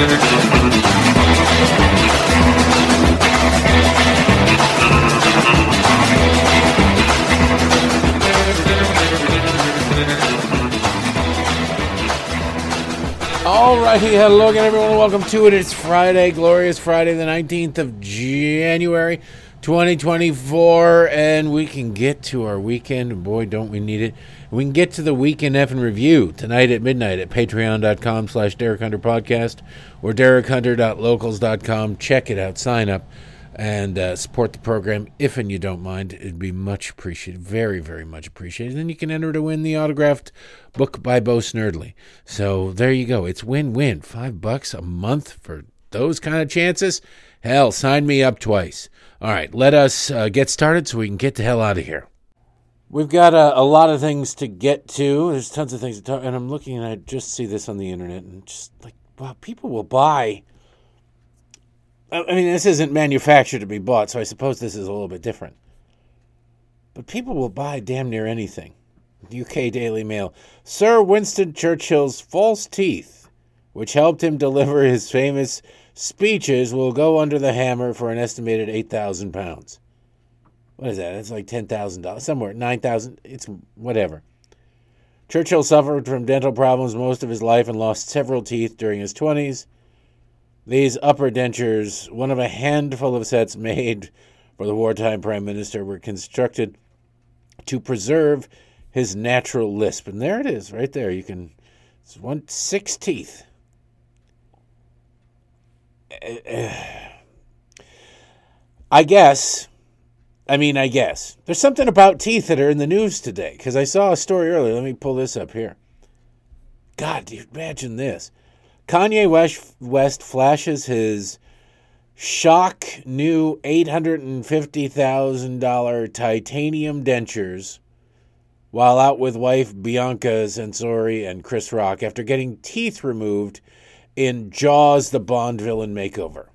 Alrighty, hello again, everyone. Welcome to it. It's Friday, glorious Friday, the 19th of January, 2024, and we can get to our weekend. Boy, don't we need it. We can get to the weekend F and review tonight at midnight at patreon.com slash Derek Hunter Podcast or derekhunter.locals.com. Check it out, sign up, and uh, support the program if and you don't mind. It'd be much appreciated, very, very much appreciated. Then you can enter to win the autographed book by Bo Snerdley. So there you go. It's win-win. Five bucks a month for those kind of chances. Hell, sign me up twice. All right, let us uh, get started so we can get the hell out of here. We've got a, a, lot of things to get to. There's tons of things to talk, and I'm looking and I just see this on the internet and just like, wow, people will buy. I mean, this isn't manufactured to be bought, so I suppose this is a little bit different. But people will buy damn near anything. UK Daily Mail. Sir Winston Churchill's false teeth, which helped him deliver his famous speeches, will go under the hammer for an estimated £8,000. What is that? It's like $10,000. Somewhere, 9000 It's whatever. Churchill suffered from dental problems most of his life and lost several teeth during his 20s. These upper dentures, one of a handful of sets made for the wartime prime minister, were constructed to preserve his natural lisp. And there it is, right there. You can, it's one, six teeth. I guess, I mean, I guess. There's something about teeth that are in the news today because I saw a story earlier. Let me pull this up here. God, imagine this? Kanye West, West flashes his shock new $850,000 titanium dentures while out with wife Bianca Censori and Chris Rock after getting teeth removed in Jaws the Bond villain makeover.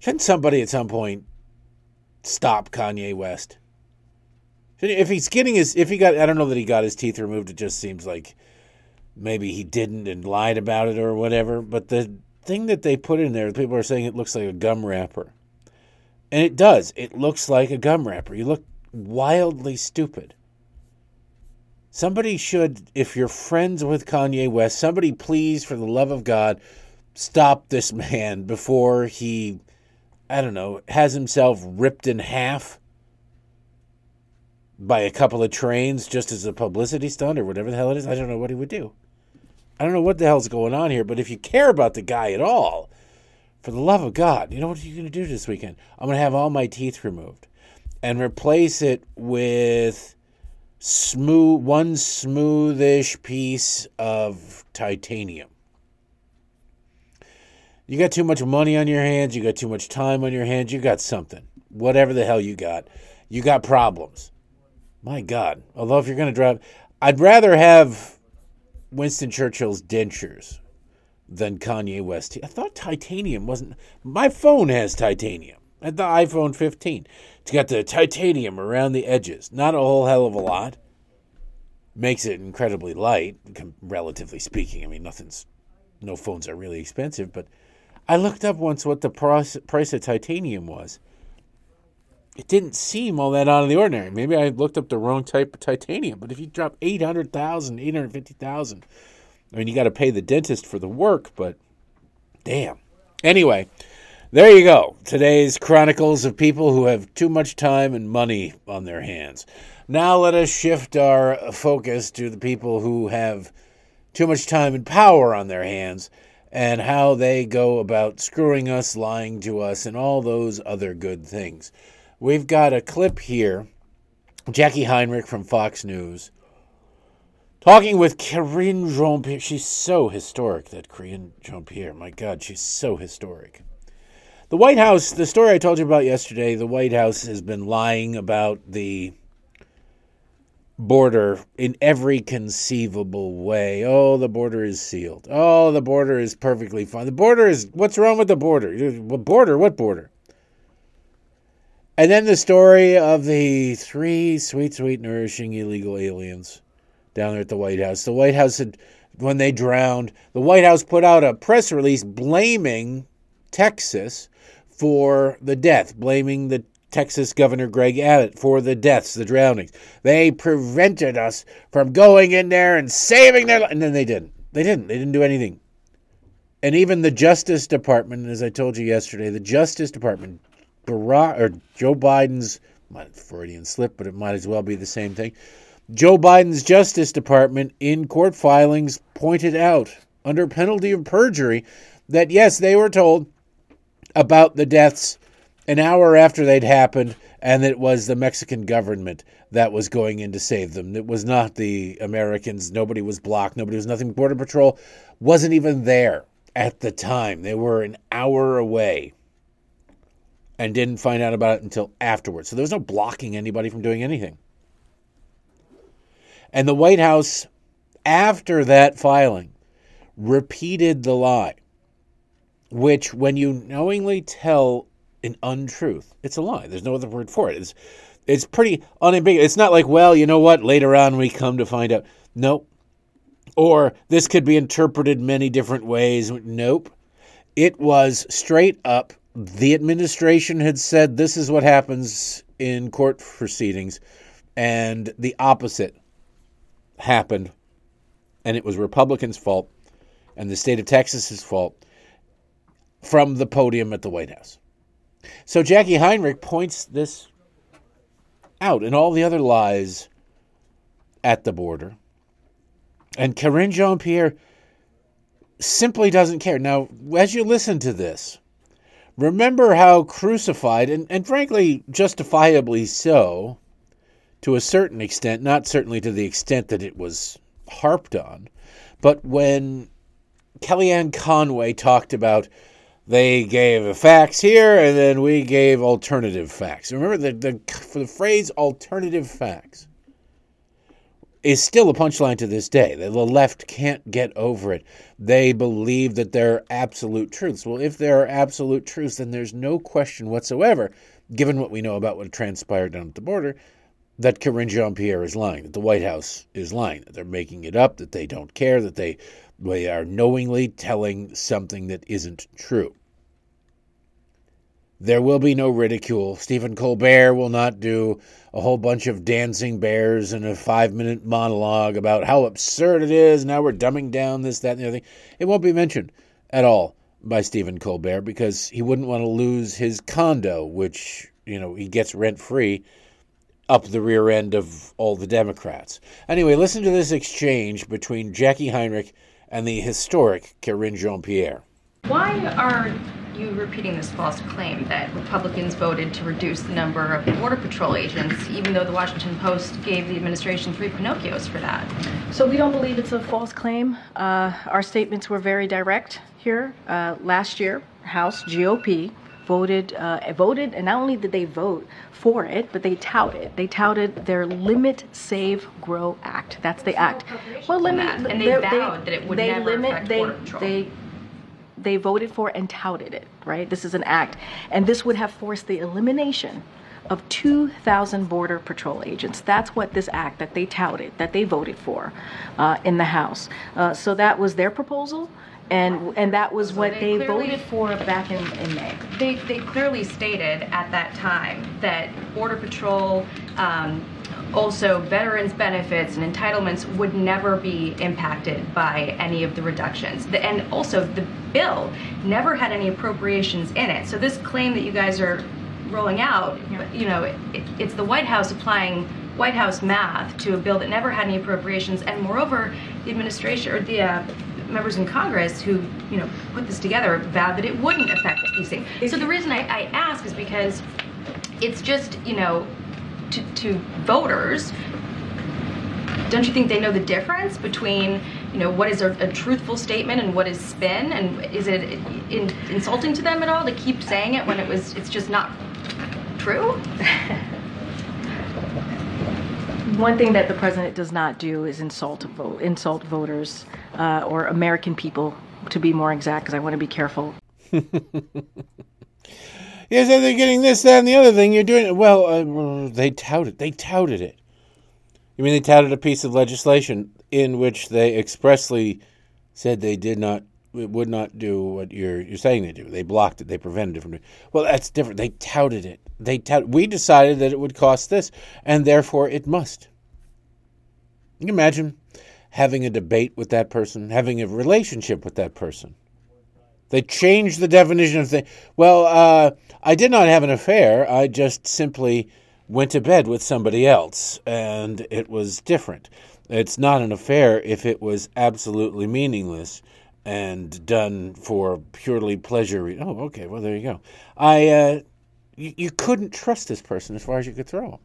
Shouldn't somebody at some point stop Kanye West? If he's getting his, if he got, I don't know that he got his teeth removed. It just seems like maybe he didn't and lied about it or whatever. But the thing that they put in there, people are saying it looks like a gum wrapper. And it does. It looks like a gum wrapper. You look wildly stupid. Somebody should, if you're friends with Kanye West, somebody please, for the love of God, stop this man before he, I don't know, has himself ripped in half by a couple of trains just as a publicity stunt or whatever the hell it is. I don't know what he would do. I don't know what the hell's going on here, but if you care about the guy at all, for the love of God, you know what you're going to do this weekend? I'm going to have all my teeth removed and replace it with smooth one smoothish piece of titanium. You got too much money on your hands, you got too much time on your hands, you got something. Whatever the hell you got, you got problems. My God. Although if you're going to drive, I'd rather have Winston Churchill's dentures than Kanye West. I thought titanium wasn't. My phone has titanium. At the iPhone 15. It's got the titanium around the edges. Not a whole hell of a lot. Makes it incredibly light, relatively speaking. I mean, nothing's, no phones are really expensive, but I looked up once what the price, price of titanium was. It didn't seem all that out of the ordinary. Maybe I looked up the wrong type of titanium, but if you drop 800,000, 850,000, I mean, you got to pay the dentist for the work, but damn. Anyway, there you go. Today's chronicles of people who have too much time and money on their hands. Now let us shift our focus to the people who have too much time and power on their hands and how they go about screwing us, lying to us, and all those other good things. We've got a clip here. Jacqui Heinrich from Fox News talking with Karine Jean Pierre. She's so historic, that Karine Jean Pierre. My God, she's so historic. The White House, the story I told you about yesterday, the White House has been lying about the border in every conceivable way. Oh, the border is sealed. Oh, the border is perfectly fine. The border is what's wrong with the border? What border? What border? And then the story of the three sweet, sweet, nourishing illegal aliens down there at the White House. The White House had when they drowned. The White House put out a press release blaming Texas for the death, blaming the Texas Governor Greg Abbott for the deaths, the drownings. They prevented us from going in there and saving their lives. And then they didn't. They didn't. They didn't do anything. And even the Justice Department, as I told you yesterday, the Justice Department, Barack, or Joe Biden's might Freudian slip, but it might as well be the same thing. Joe Biden's Justice Department in court filings pointed out, under penalty of perjury, that yes, they were told about the deaths an hour after they'd happened, and it was the Mexican government that was going in to save them. It was not the Americans. Nobody was blocked. Nobody was nothing. Border Patrol wasn't even there at the time. They were an hour away and didn't find out about it until afterwards. So there was no blocking anybody from doing anything. And the White House, after that filing, repeated the lie, which, when you knowingly tell an untruth. It's a lie. There's no other word for it. It's it's pretty unambiguous. It's not like, well, you know what? Later on, we come to find out. Nope. Or this could be interpreted many different ways. Nope. It was straight up. The administration had said this is what happens in court proceedings, and the opposite happened, and it was Republicans' fault and the state of Texas's fault from the podium at the White House. So Jacqui Heinrich points this out and all the other lies at the border. And Karine Jean Pierre simply doesn't care. Now, as you listen to this, remember how crucified, and, and frankly, justifiably so, to a certain extent, not certainly to the extent that it was harped on, but when Kellyanne Conway talked about they gave facts here and then we gave alternative facts. Remember the, the the phrase alternative facts is still a punchline to this day. The left can't get over it. They believe that there are absolute truths. Well, if there are absolute truths, then there's no question whatsoever, given what we know about what transpired down at the border, that Karine Jean Pierre is lying, that the White House is lying, that they're making it up, that they don't care, that they they are knowingly telling something that isn't true. There will be no ridicule. Stephen Colbert will not do a whole bunch of dancing bears and a five minute monologue about how absurd it is. Now we're dumbing down this, that, and the other thing. It won't be mentioned at all by Stephen Colbert because he wouldn't want to lose his condo, which, you know, he gets rent free up the rear end of all the Democrats. Anyway, listen to this exchange between Jacqui Heinrich and the historic Karine Jean Pierre. Why are you repeating this false claim that Republicans voted to reduce the number of Border Patrol agents, even though the Washington Post gave the administration three Pinocchios for that? So we don't believe it's a false claim. Uh, our statements were very direct here. Uh, last year, House GOP voted uh, voted, and not only did they vote for it, but they touted they touted their Limit, Save, Grow Act. That's the act. Well, limit, and they, they vowed that it would they never limit, affect they, Border Patrol. They, they voted for and touted it, right? This is an act. And this would have forced the elimination of 2,000 Border Patrol agents. That's what this act that they touted, that they voted for uh, in the House. Uh, so that was their proposal. And, and that was what they they voted for back in, in May. They, they clearly stated at that time that Border Patrol, um, also veterans benefits and entitlements would never be impacted by any of the reductions. The- And also, the bill never had any appropriations in it. So this claim that you guys are rolling out, you know, it, it's the White House applying White House math to a bill that never had any appropriations. And moreover, the administration or the uh, members in Congress who, you know, put this together vowed that it wouldn't affect these things. So the reason I, I ask is because it's just, you know, to, to voters, don't you think they know the difference between, you know, what is a, a truthful statement and what is spin? And is it in, insulting to them at all to keep saying it when it was, it's just not true? One thing that the president does not do is insult vote, insult voters uh, or American people, to be more exact, because I want to be careful. Yes, they're getting this, that, and the other thing. You're doing it. Well, uh, they touted. They touted it. You mean they touted a piece of legislation in which they expressly said they did not would not do what you're you're saying they do. They blocked it. They prevented it from. Well, that's different. They touted it. They tout. We decided that it would cost this, and therefore it must. You imagine having a debate with that person, having a relationship with that person. They changed the definition of thing. Well, uh, I did not have an affair. I just simply went to bed with somebody else, and it was different. It's not an affair if it was absolutely meaningless and done for purely pleasure. Oh, okay. Well, there you go. I uh, you, you couldn't trust this person as far as you could throw them.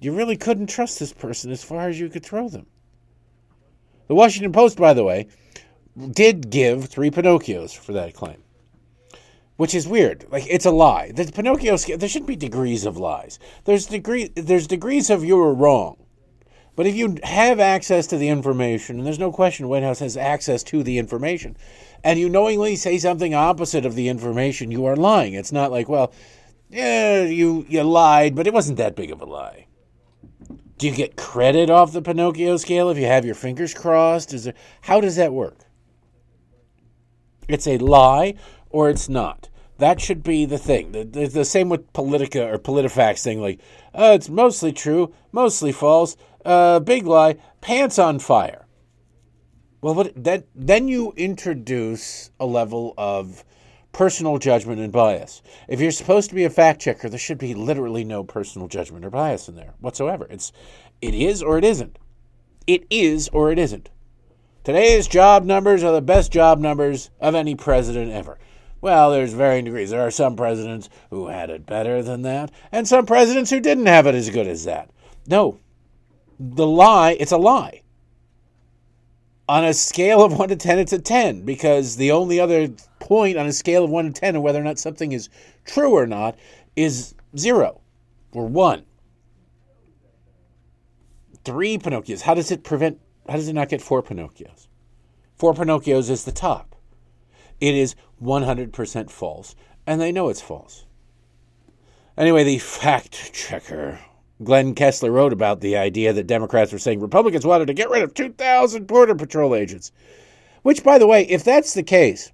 You really couldn't trust this person as far as you could throw them. The Washington Post, by the way, did give three Pinocchios for that claim, which is weird. Like it's a lie. The Pinocchio there shouldn't be degrees of lies. There's degree there's degrees of you were wrong. But if you have access to the information, and there's no question White House has access to the information, and you knowingly say something opposite of the information, you are lying. It's not like, well, yeah, you, you lied, but it wasn't that big of a lie. Do you get credit off the Pinocchio scale if you have your fingers crossed? Is there, how does that work? It's a lie or it's not. That should be the thing. The, the, the same with Politica or PolitiFacts thing, like, oh, it's mostly true, mostly false, uh, big lie, pants on fire. Well, what, that, then you introduce a level of personal judgment and bias. If you're supposed to be a fact checker, there should be literally no personal judgment or bias in there whatsoever. It's it is or it isn't. It is or it isn't. Today's job numbers are the best job numbers of any president ever. Well, there's varying degrees. There are some presidents who had it better than that, and some presidents who didn't have it as good as that. No, the lie, it's a lie. On a scale of 1 to 10, it's a 10 because the only other point on a scale of 1 to 10 of whether or not something is true or not is 0 or 1. Three Pinocchios. How does it prevent, how does it not get four Pinocchios? Four Pinocchios is the top. It is 100% false, and they know it's false. Anyway, the fact checker Glenn Kessler wrote about the idea that Democrats were saying Republicans wanted to get rid of 2,000 Border Patrol agents. Which, by the way, if that's the case,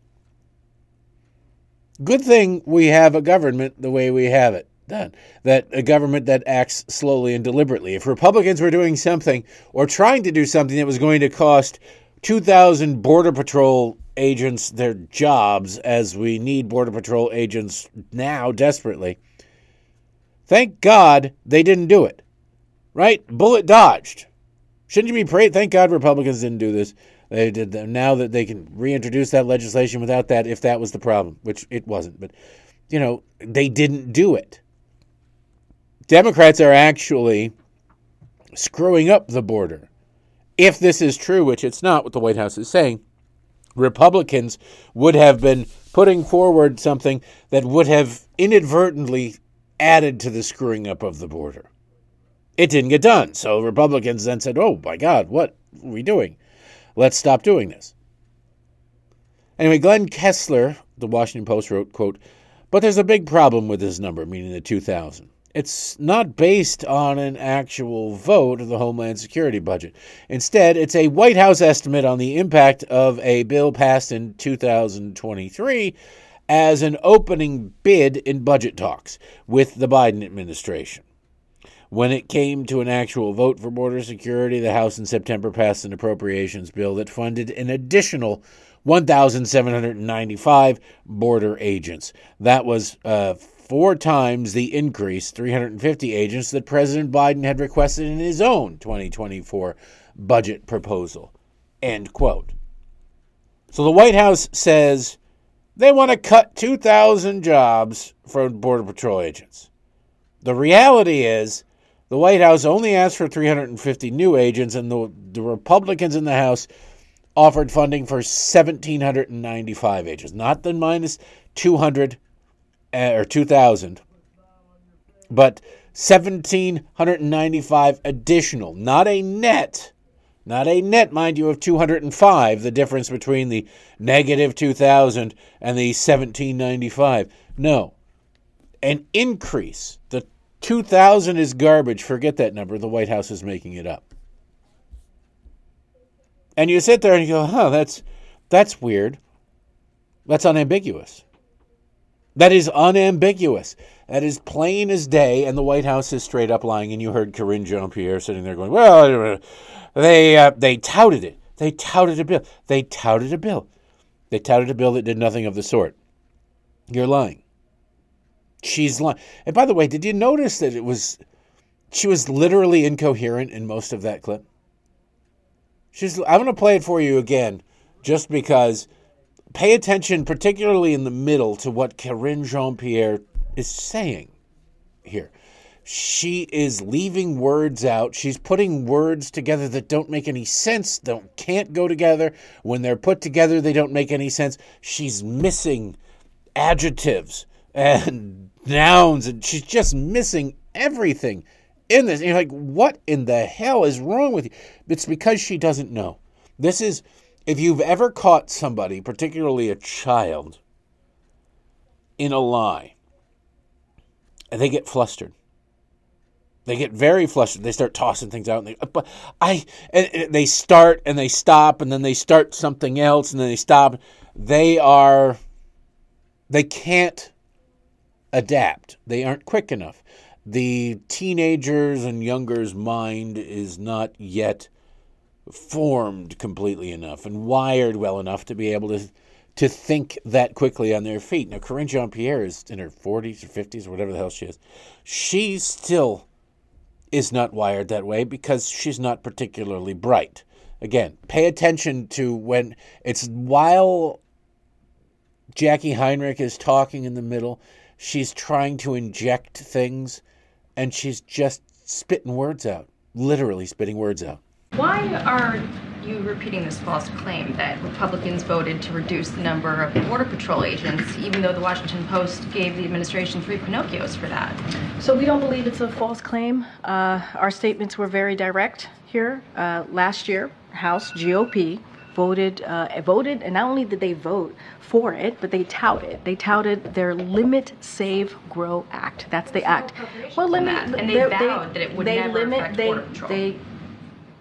good thing we have a government the way we have it done. That a government that acts slowly and deliberately. If Republicans were doing something or trying to do something that was going to cost 2,000 Border Patrol agents their jobs, as we need Border Patrol agents now desperately Thank God they didn't do it. Right? Bullet dodged. Shouldn't you be praying? Thank God Republicans didn't do this. They did now that they can reintroduce that legislation without that, if that was the problem, which it wasn't. But you know, they didn't do it. Democrats are actually screwing up the border. If this is true, which it's not, what the White House is saying, Republicans would have been putting forward something that would have inadvertently added to the screwing up of the border. It didn't get done. So Republicans then said, oh my God, what are we doing? Let's stop doing this. Anyway, Glenn Kessler, the Washington Post wrote, quote, but there's a big problem with this number, meaning the 2000. It's not based on an actual vote of the Homeland Security budget. Instead, it's a White House estimate on the impact of a bill passed in 2023 as an opening bid in budget talks with the Biden administration. When it came to an actual vote for border security, the House in September passed an appropriations bill that funded an additional 1,795 border agents. That was uh, four times the increase, 350 agents, that President Biden had requested in his own 2024 budget proposal. End quote. So the White House says they want to cut 2,000 jobs from Border Patrol agents. The reality is, the White House only asked for 350 new agents, and the, the Republicans in the House offered funding for 1,795 agents, not the minus 200 uh, or 2,000, but 1,795 additional, not a net not a net, mind you, of 205, the difference between the negative 2000 and the 1795. No. An increase. The 2,000 is garbage. Forget that number. The White House is making it up. And you sit there and you go, huh, that's, that's weird. That's unambiguous. That is unambiguous. That is plain as day, and the White House is straight up lying. And you heard Karine Jean Pierre sitting there going, "Well, they uh, they touted it. They touted a bill. They touted a bill. They touted a bill that did nothing of the sort. You're lying. She's lying. And by the way, did you notice that it was she was literally incoherent in most of that clip? She's. I'm going to play it for you again, just because. Pay attention, particularly in the middle, to what Karine Jean Pierre is saying here. She is leaving words out. She's putting words together that don't make any sense, don't can't go together. When they're put together, they don't make any sense. She's missing adjectives and nouns, and she's just missing everything in this. And you're like, what in the hell is wrong with you? It's because she doesn't know. This is if you've ever caught somebody, particularly a child, in a lie, and they get flustered. They get very flustered. They start tossing things out, and they, but I, and they start and they stop, and then they start something else, and then they stop. They are, they can't adapt. They aren't quick enough. The teenagers and younger's mind is not yet formed completely enough and wired well enough to be able to to think that quickly on their feet. Now, Karine Jean Pierre is in her 40s or 50s or whatever the hell she is. She still is not wired that way because she's not particularly bright. Again, pay attention to when it's while Jacqui Heinrich is talking in the middle, she's trying to inject things and she's just spitting words out, literally spitting words out. Why are you repeating this false claim that Republicans voted to reduce the number of Border Patrol agents, even though the Washington Post gave the administration three Pinocchios for that? So we don't believe it's a false claim. Uh, our statements were very direct here. Uh, last year, House GOP voted uh, voted, and not only did they vote for it, but they touted they touted their Limit, Save, Grow Act. That's the act. Well, limit, and they, they vowed they, that it would they never limit, affect they, Border Patrol. They,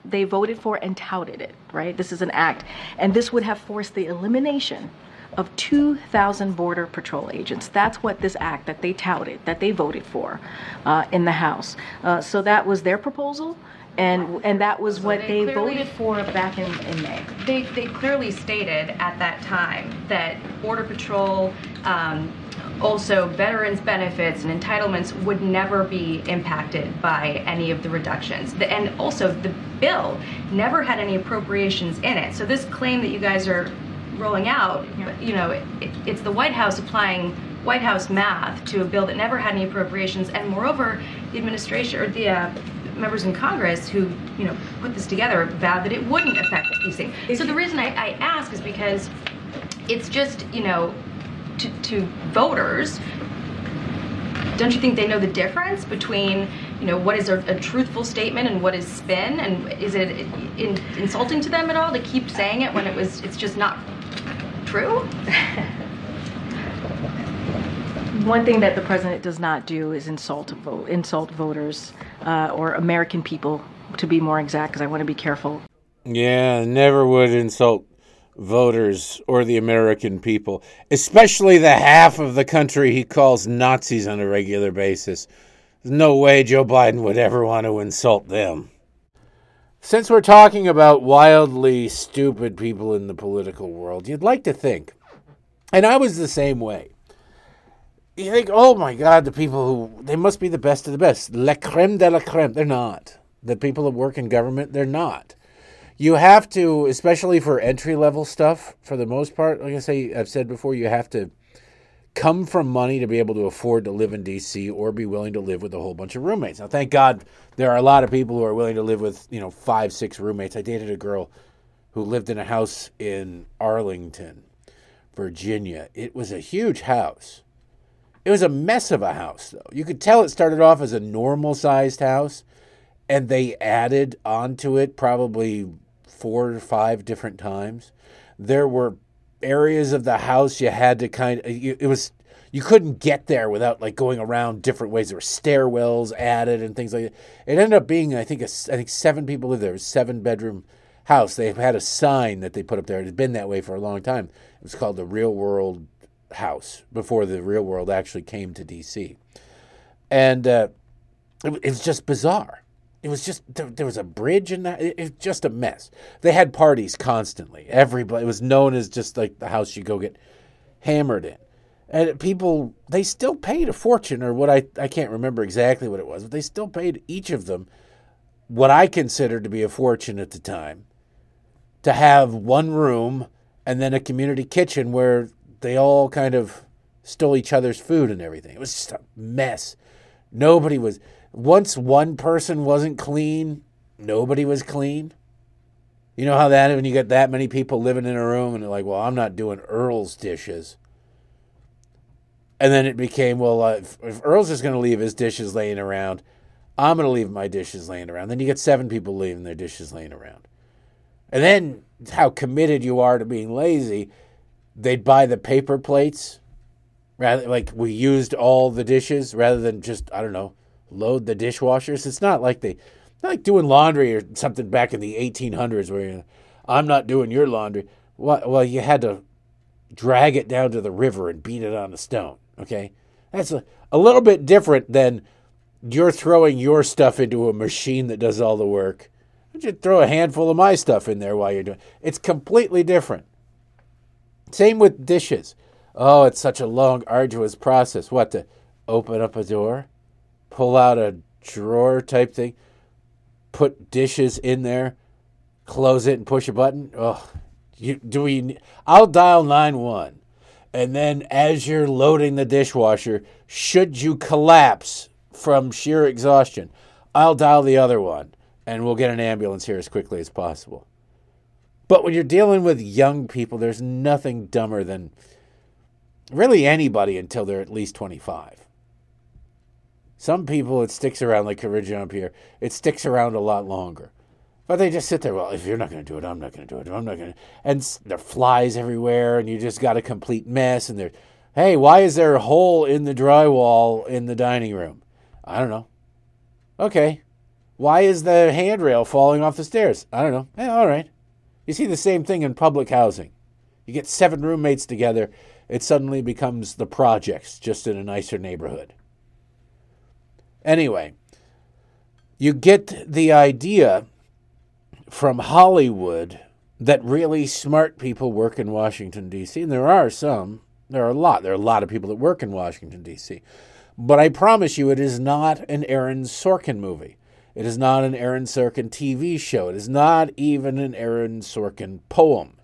they voted for and touted it, right? This is an act. And this would have forced the elimination of 2,000 Border Patrol agents. That's what this act that they touted, that they voted for uh, in the House. Uh, so that was their proposal. And, and that was So what they they voted for back in, in May. They, they clearly stated at that time that Border Patrol, um, also veterans' benefits and entitlements would never be impacted by any of the reductions. And also, the bill never had any appropriations in it. So this claim that you guys are rolling out, you know, it, it's the White House applying White House math to a bill that never had any appropriations. And moreover, the administration, or the uh, members in Congress who, you know, put this together vowed that it wouldn't affect these things. So the reason I, I ask is because it's just, you know, to, to voters, don't you think they know the difference between, you know, what is a, a truthful statement and what is spin? And is it in, insulting to them at all to keep saying it when it was, it's just not true? One thing that the president does not do is insult vote, insult voters uh, or American people, to be more exact, because I want to be careful. Yeah, never would insult voters or the American people, especially the half of the country he calls Nazis on a regular basis. There's no way Joe Biden would ever want to insult them. Since we're talking about wildly stupid people in the political world, you'd like to think, and I was the same way. You think, oh my God, the people who, they must be the best of the best. La creme de la creme. They're not. The people that work in government, they're not you have to, especially for entry level stuff, for the most part, like I say, I've said before, you have to come from money to be able to afford to live in DC or be willing to live with a whole bunch of roommates. Now, thank God there are a lot of people who are willing to live with, you know, five, six roommates. I dated a girl who lived in a house in Arlington, Virginia. It was a huge house. It was a mess of a house, though. You could tell it started off as a normal sized house, and they added onto it probably four or five different times. There were areas of the house you had to kind of, it was you couldn't get there without like going around different ways. There were stairwells added and things like that. It ended up being, I think, a, I think seven people lived there. It was a seven bedroom house. They had a sign that they put up there. It had been that way for a long time. It was called the Real World House before the Real World actually came to D.C. And uh, it, it was just bizarre. It was just there, there was a bridge and. It, it just a mess. They had parties constantly. Everybody it was known as just like the house you go get hammered in. And people they still paid a fortune, or what I I can't remember exactly what it was, but they still paid each of them what I considered to be a fortune at the time to have one room and then a community kitchen where they all kind of stole each other's food and everything. It was just a mess. Nobody was once one person wasn't clean, nobody was clean. You know how that when you get that many people living in a room and they're like, "Well, I'm not doing Earl's dishes." And then it became, "Well, uh, if, if Earl's just going to leave his dishes laying around, I'm going to leave my dishes laying around." Then you get seven people leaving their dishes laying around. And then how committed you are to being lazy, they'd buy the paper plates rather like we used all the dishes rather than just I don't know load the dishwashers. It's not like they not like doing laundry or something back in the 1800s where you, I'm not doing your laundry. Well, well, you had to drag it down to the river and beat it on a stone. Okay, that's a, a little bit different than you're throwing your stuff into a machine that does all the work. I just throw a handful of my stuff in there while you're doing. It's completely different. Same with dishes. Oh, it's such a long, arduous process. What to open up a door? Pull out a drawer type thing, put dishes in there, close it, and push a button. Oh, you do we? I'll dial nine one, and then as you're loading the dishwasher, should you collapse from sheer exhaustion, I'll dial the other one, and we'll get an ambulance here as quickly as possible. But when you're dealing with young people, there's nothing dumber than really anybody until they're at least 25. Some people, it sticks around, like Courage here, it sticks around a lot longer. But they just sit there, well, if you're not going to do it, I'm not going to do it. I'm not going to. And there are flies everywhere, and you just got a complete mess. And there, hey, why is there a hole in the drywall in the dining room? I don't know. Okay. Why is the handrail falling off the stairs? I don't know. Eh, all right. You see the same thing in public housing. You get seven roommates together, it suddenly becomes the projects, just in a nicer neighborhood. Anyway, you get the idea from Hollywood that really smart people work in Washington, D.C., and there are some. There are a lot. There are a lot of people that work in Washington, D.C. But I promise you, it is not an Aaron Sorkin movie. It is not an Aaron Sorkin TV show. It is not even an Aaron Sorkin poem.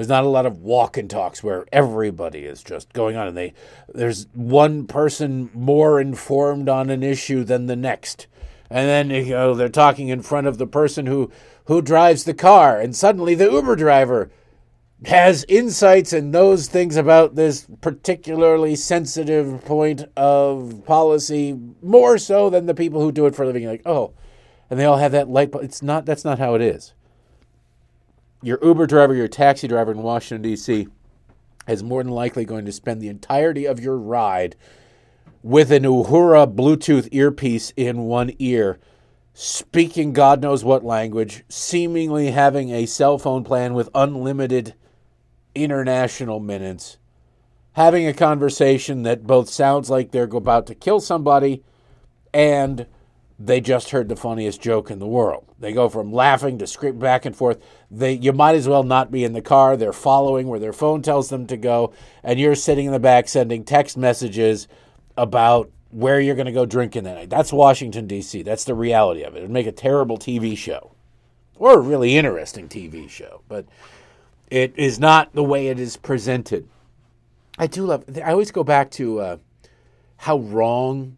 There's not a lot of walk and talks where everybody is just going on and they there's one person more informed on an issue than the next. And then you know they're talking in front of the person who who drives the car and suddenly the Uber driver has insights and knows things about this particularly sensitive point of policy more so than the people who do it for a living like, "Oh, and they all have that light bulb. it's not that's not how it is your Uber driver, your taxi driver in Washington, D.C., is more than likely going to spend the entirety of your ride with an Uhura Bluetooth earpiece in one ear, speaking God knows what language, seemingly having a cell phone plan with unlimited international minutes, having a conversation that both sounds like they're about to kill somebody and they just heard the funniest joke in the world. They go from laughing to scream back and forth. They you might as well not be in the car. They're following where their phone tells them to go, and you're sitting in the back sending text messages about where you're going to go drinking that night. That's Washington D.C. That's the reality of it. It'd make a terrible TV show, or a really interesting TV show, but it is not the way it is presented. I do love. I always go back to uh, how wrong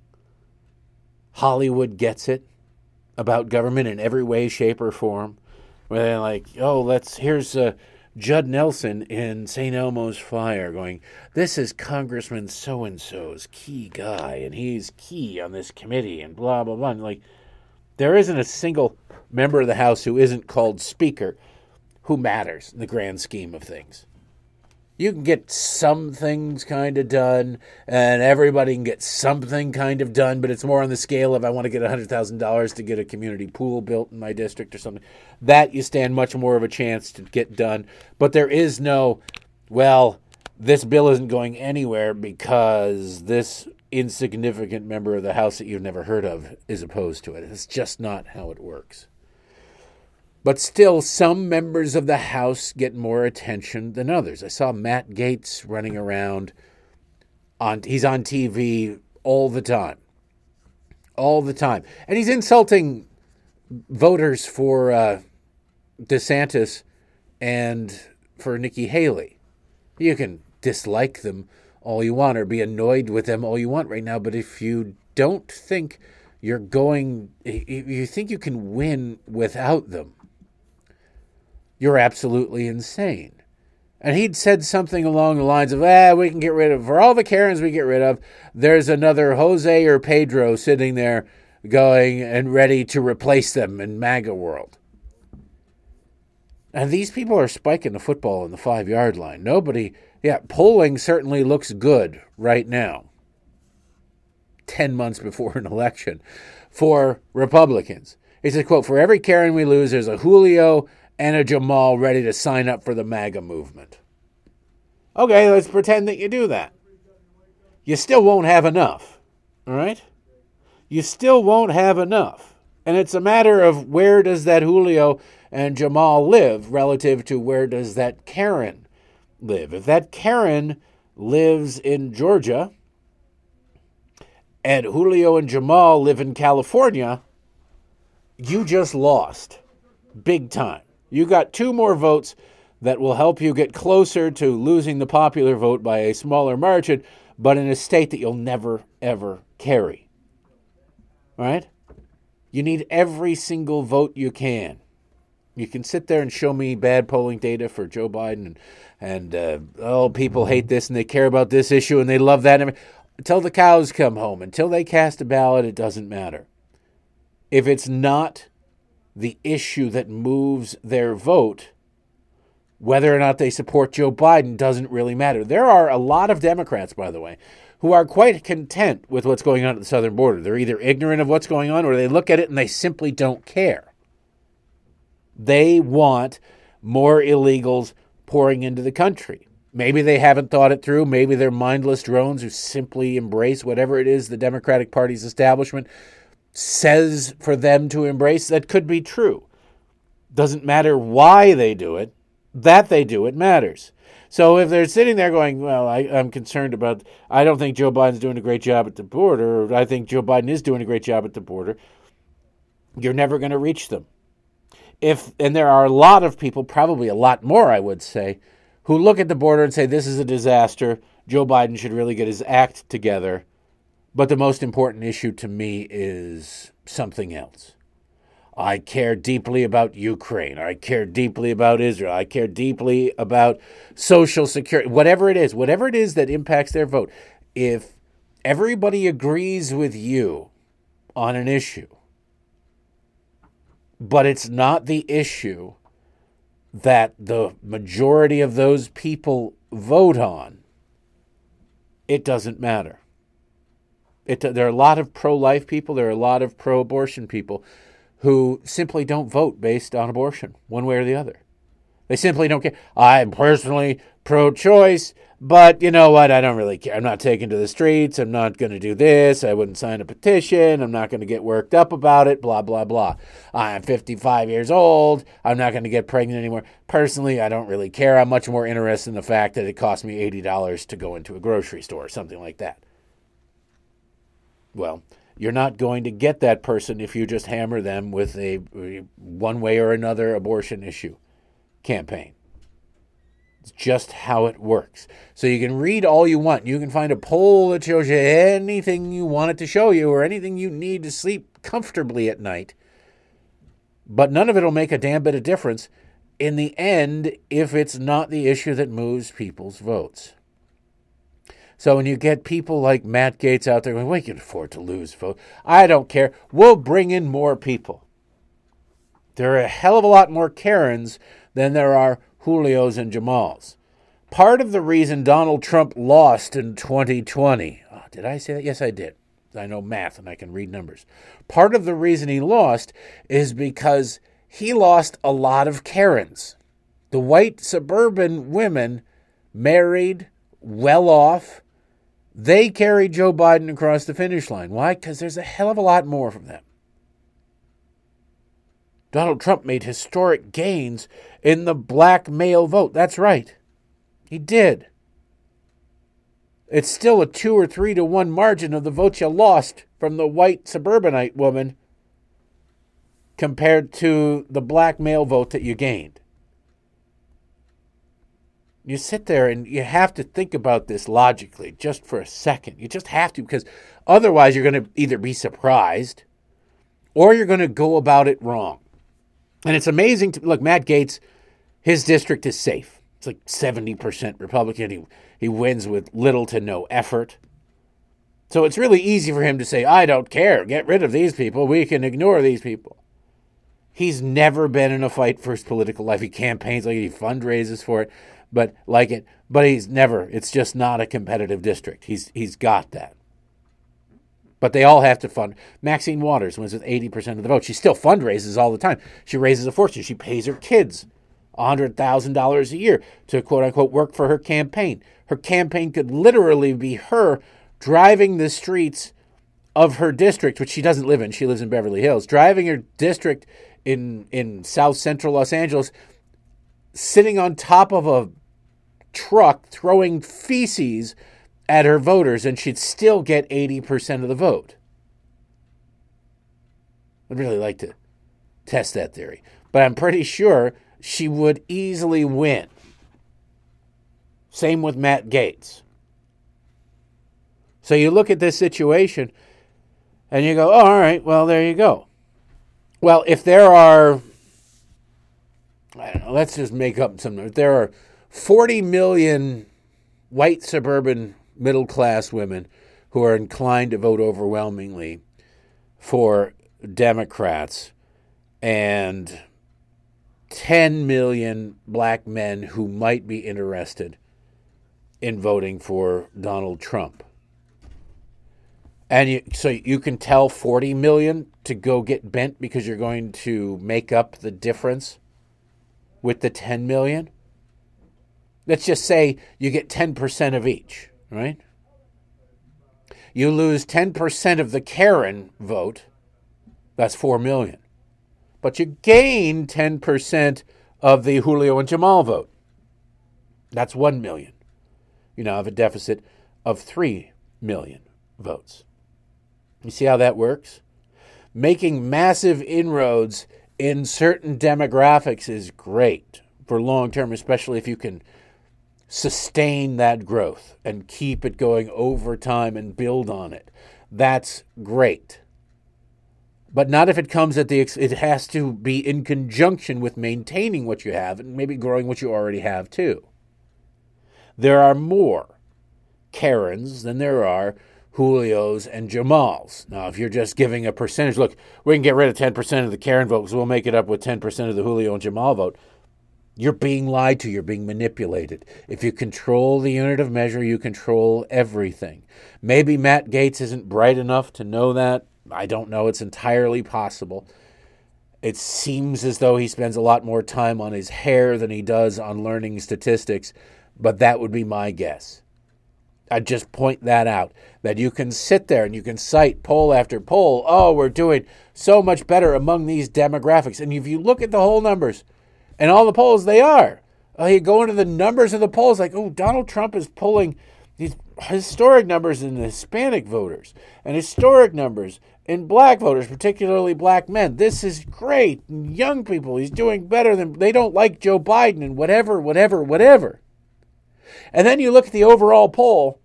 Hollywood gets it about government in every way, shape, or form. Where they're like, oh, let's, here's uh, Judd Nelson in St. Elmo's Fire going, this is Congressman so and so's key guy, and he's key on this committee, and blah, blah, blah. And like, there isn't a single member of the House who isn't called Speaker who matters in the grand scheme of things. You can get some things kind of done, and everybody can get something kind of done, but it's more on the scale of I want to get $100,000 to get a community pool built in my district or something. That you stand much more of a chance to get done. But there is no, well, this bill isn't going anywhere because this insignificant member of the House that you've never heard of is opposed to it. It's just not how it works. But still, some members of the House get more attention than others. I saw Matt Gaetz running around on he's on TV all the time. All the time. And he's insulting voters for uh, DeSantis and for Nikki Haley. You can dislike them all you want or be annoyed with them all you want right now, but if you don't think you're going, you think you can win without them, you're absolutely insane. And he'd said something along the lines of, ah, we can get rid of, for all the Karens we get rid of, there's another Jose or Pedro sitting there going and ready to replace them in MAGA world. And these people are spiking the football in the five yard line. Nobody, yeah, polling certainly looks good right now, 10 months before an election, for Republicans. He said, quote, for every Karen we lose, there's a Julio and a Jamal ready to sign up for the MAGA movement. Okay, let's pretend that you do that. You still won't have enough, all right? You still won't have enough. And it's a matter of where does that Julio and Jamal live relative to where does that Karen live. If that Karen lives in Georgia and Julio and Jamal live in California, you just lost big time. You got two more votes that will help you get closer to losing the popular vote by a smaller margin, but in a state that you'll never, ever carry. Right? You need every single vote you can. You can sit there and show me bad polling data for Joe Biden and, and uh, oh, people hate this and they care about this issue and they love that. Until the cows come home, until they cast a ballot, it doesn't matter. If it's not the issue that moves their vote, whether or not they support Joe Biden doesn't really matter. There are a lot of Democrats, by the way, who are quite content with what's going on at the southern border. They're either ignorant of what's going on or they look at it and they simply don't care. They want more illegals pouring into the country. Maybe they haven't thought it through. Maybe they're mindless drones who simply embrace whatever it is the Democratic Party's establishment says for them to embrace, that could be true. Doesn't matter why they do it, that they do it matters. So if they're sitting there going, well, I, am concerned about, I don't think Joe Biden's doing a great job at the border, or I think Joe Biden is doing a great job at the border, you're never going to reach them. If and there are a lot of people, probably a lot more, I would say, who look at the border and say this is a disaster. Joe Biden should really get his act together but the most important issue to me is something else. I care deeply about Ukraine. I care deeply about Israel. I care deeply about social security. Whatever it is, whatever it is that impacts their vote. If everybody agrees with you on an issue, but it's not the issue that the majority of those people vote on, it doesn't matter. It, there are a lot of pro life people, there are a lot of pro abortion people who simply don't vote based on abortion, one way or the other. They simply don't care. I'm personally pro choice, but you know what? I don't really care. I'm not taking to the streets. I'm not going to do this. I wouldn't sign a petition. I'm not going to get worked up about it, blah, blah, blah. I'm 55 years old. I'm not going to get pregnant anymore. Personally, I don't really care. I'm much more interested in the fact that it cost me $80 to go into a grocery store, something like that. Well, you're not going to get that person if you just hammer them with a one way or another abortion issue campaign. It's just how it works. So you can read all you want. You can find a poll that shows you anything you want it to show you or anything you need to sleep comfortably at night. But none of it will make a damn bit of difference in the end if it's not the issue that moves people's votes. So when you get people like Matt Gaetz out there going, we can afford to lose vote. I don't care. We'll bring in more people. There are a hell of a lot more Karens than there are Julios and Jamals. part of the reason Donald Trump lost in 2020, oh, did I say that? Yes, I did. I know math and I can read numbers. Part of the reason he lost is because he lost a lot of Karens. The white suburban women, married, well off, they carried Joe Biden across the finish line. Why? Because there's a hell of a lot more from them. Donald Trump made historic gains in the black male vote. That's right. He did. It's still a two or three to one margin of the votes you lost from the white suburbanite woman compared to the black male vote that you gained. You sit there and you have to think about this logically just for a second. You just have to because otherwise you're going to either be surprised or you're going to go about it wrong. And it's amazing to look, Matt Gaetz, his district is safe. It's like 70% Republican. He, he wins with little to no effort. So it's really easy for him to say, I don't care. Get rid of these people. We can ignore these people. He's never been in a fight for his political life. He campaigns like he fundraises for it but like it. But he's never. It's just not a competitive district. He's he's got that. But they all have to fund. Maxine Waters wins with 80% of the vote. She still fundraises all the time. She raises a fortune. She pays her kids $100,000 a year to quote unquote work for her campaign. Her campaign could literally be her driving the streets of her district, which she doesn't live in. She lives in Beverly Hills, driving her district in, in south central Los Angeles, sitting on top of a truck throwing feces at her voters, and she'd still get 80% of the vote. I'd really like to test that theory, but I'm pretty sure she would easily win. Same with Matt Gaetz. So you look at this situation and you go, oh, all right, well, there you go. Well, if there are, I don't know, let's just make up some, if there are 40 million white suburban middle class women who are inclined to vote overwhelmingly for Democrats and 10 million black men who might be interested in voting for Donald Trump. And you, so you can tell 40 million to go get bent because you're going to make up the difference with the 10 million? Let's just say you get 10% of each, right? You lose 10% of the Karen vote, that's 4 million. But you gain 10% of the Julio and Jamal vote. That's 1 million. You now have a deficit of 3 million votes. You see how that works? Making massive inroads in certain demographics is great for long term, especially if you can sustain that growth and keep it going over time and build on it. That's great. But not if it comes at the it has to be in conjunction with maintaining what you have and maybe growing what you already have too. There are more Karens than there are Julios and Jamals. Now, if you're just giving a percentage, look, we can get rid of 10% of the Karen vote because we'll make it up with 10% of the Julio and Jamal vote. You're being lied to, you're being manipulated. If you control the unit of measure, you control everything. Maybe Matt Gaetz isn't bright enough to know that. I don't know. It's entirely possible. It seems as though he spends a lot more time on his hair than he does on learning statistics, but that would be my guess. I'd just point that out that you can sit there and you can cite poll after poll. Oh, we're doing so much better among these demographics. And if you look at the whole numbers, and all the polls, they are. Uh, you go into the numbers of the polls, like, oh, Donald Trump is pulling these historic numbers in the Hispanic voters and historic numbers in black voters, particularly black men. This is great. Young people, he's doing better than they don't like Joe Biden and whatever, whatever, whatever. And then you look at the overall poll,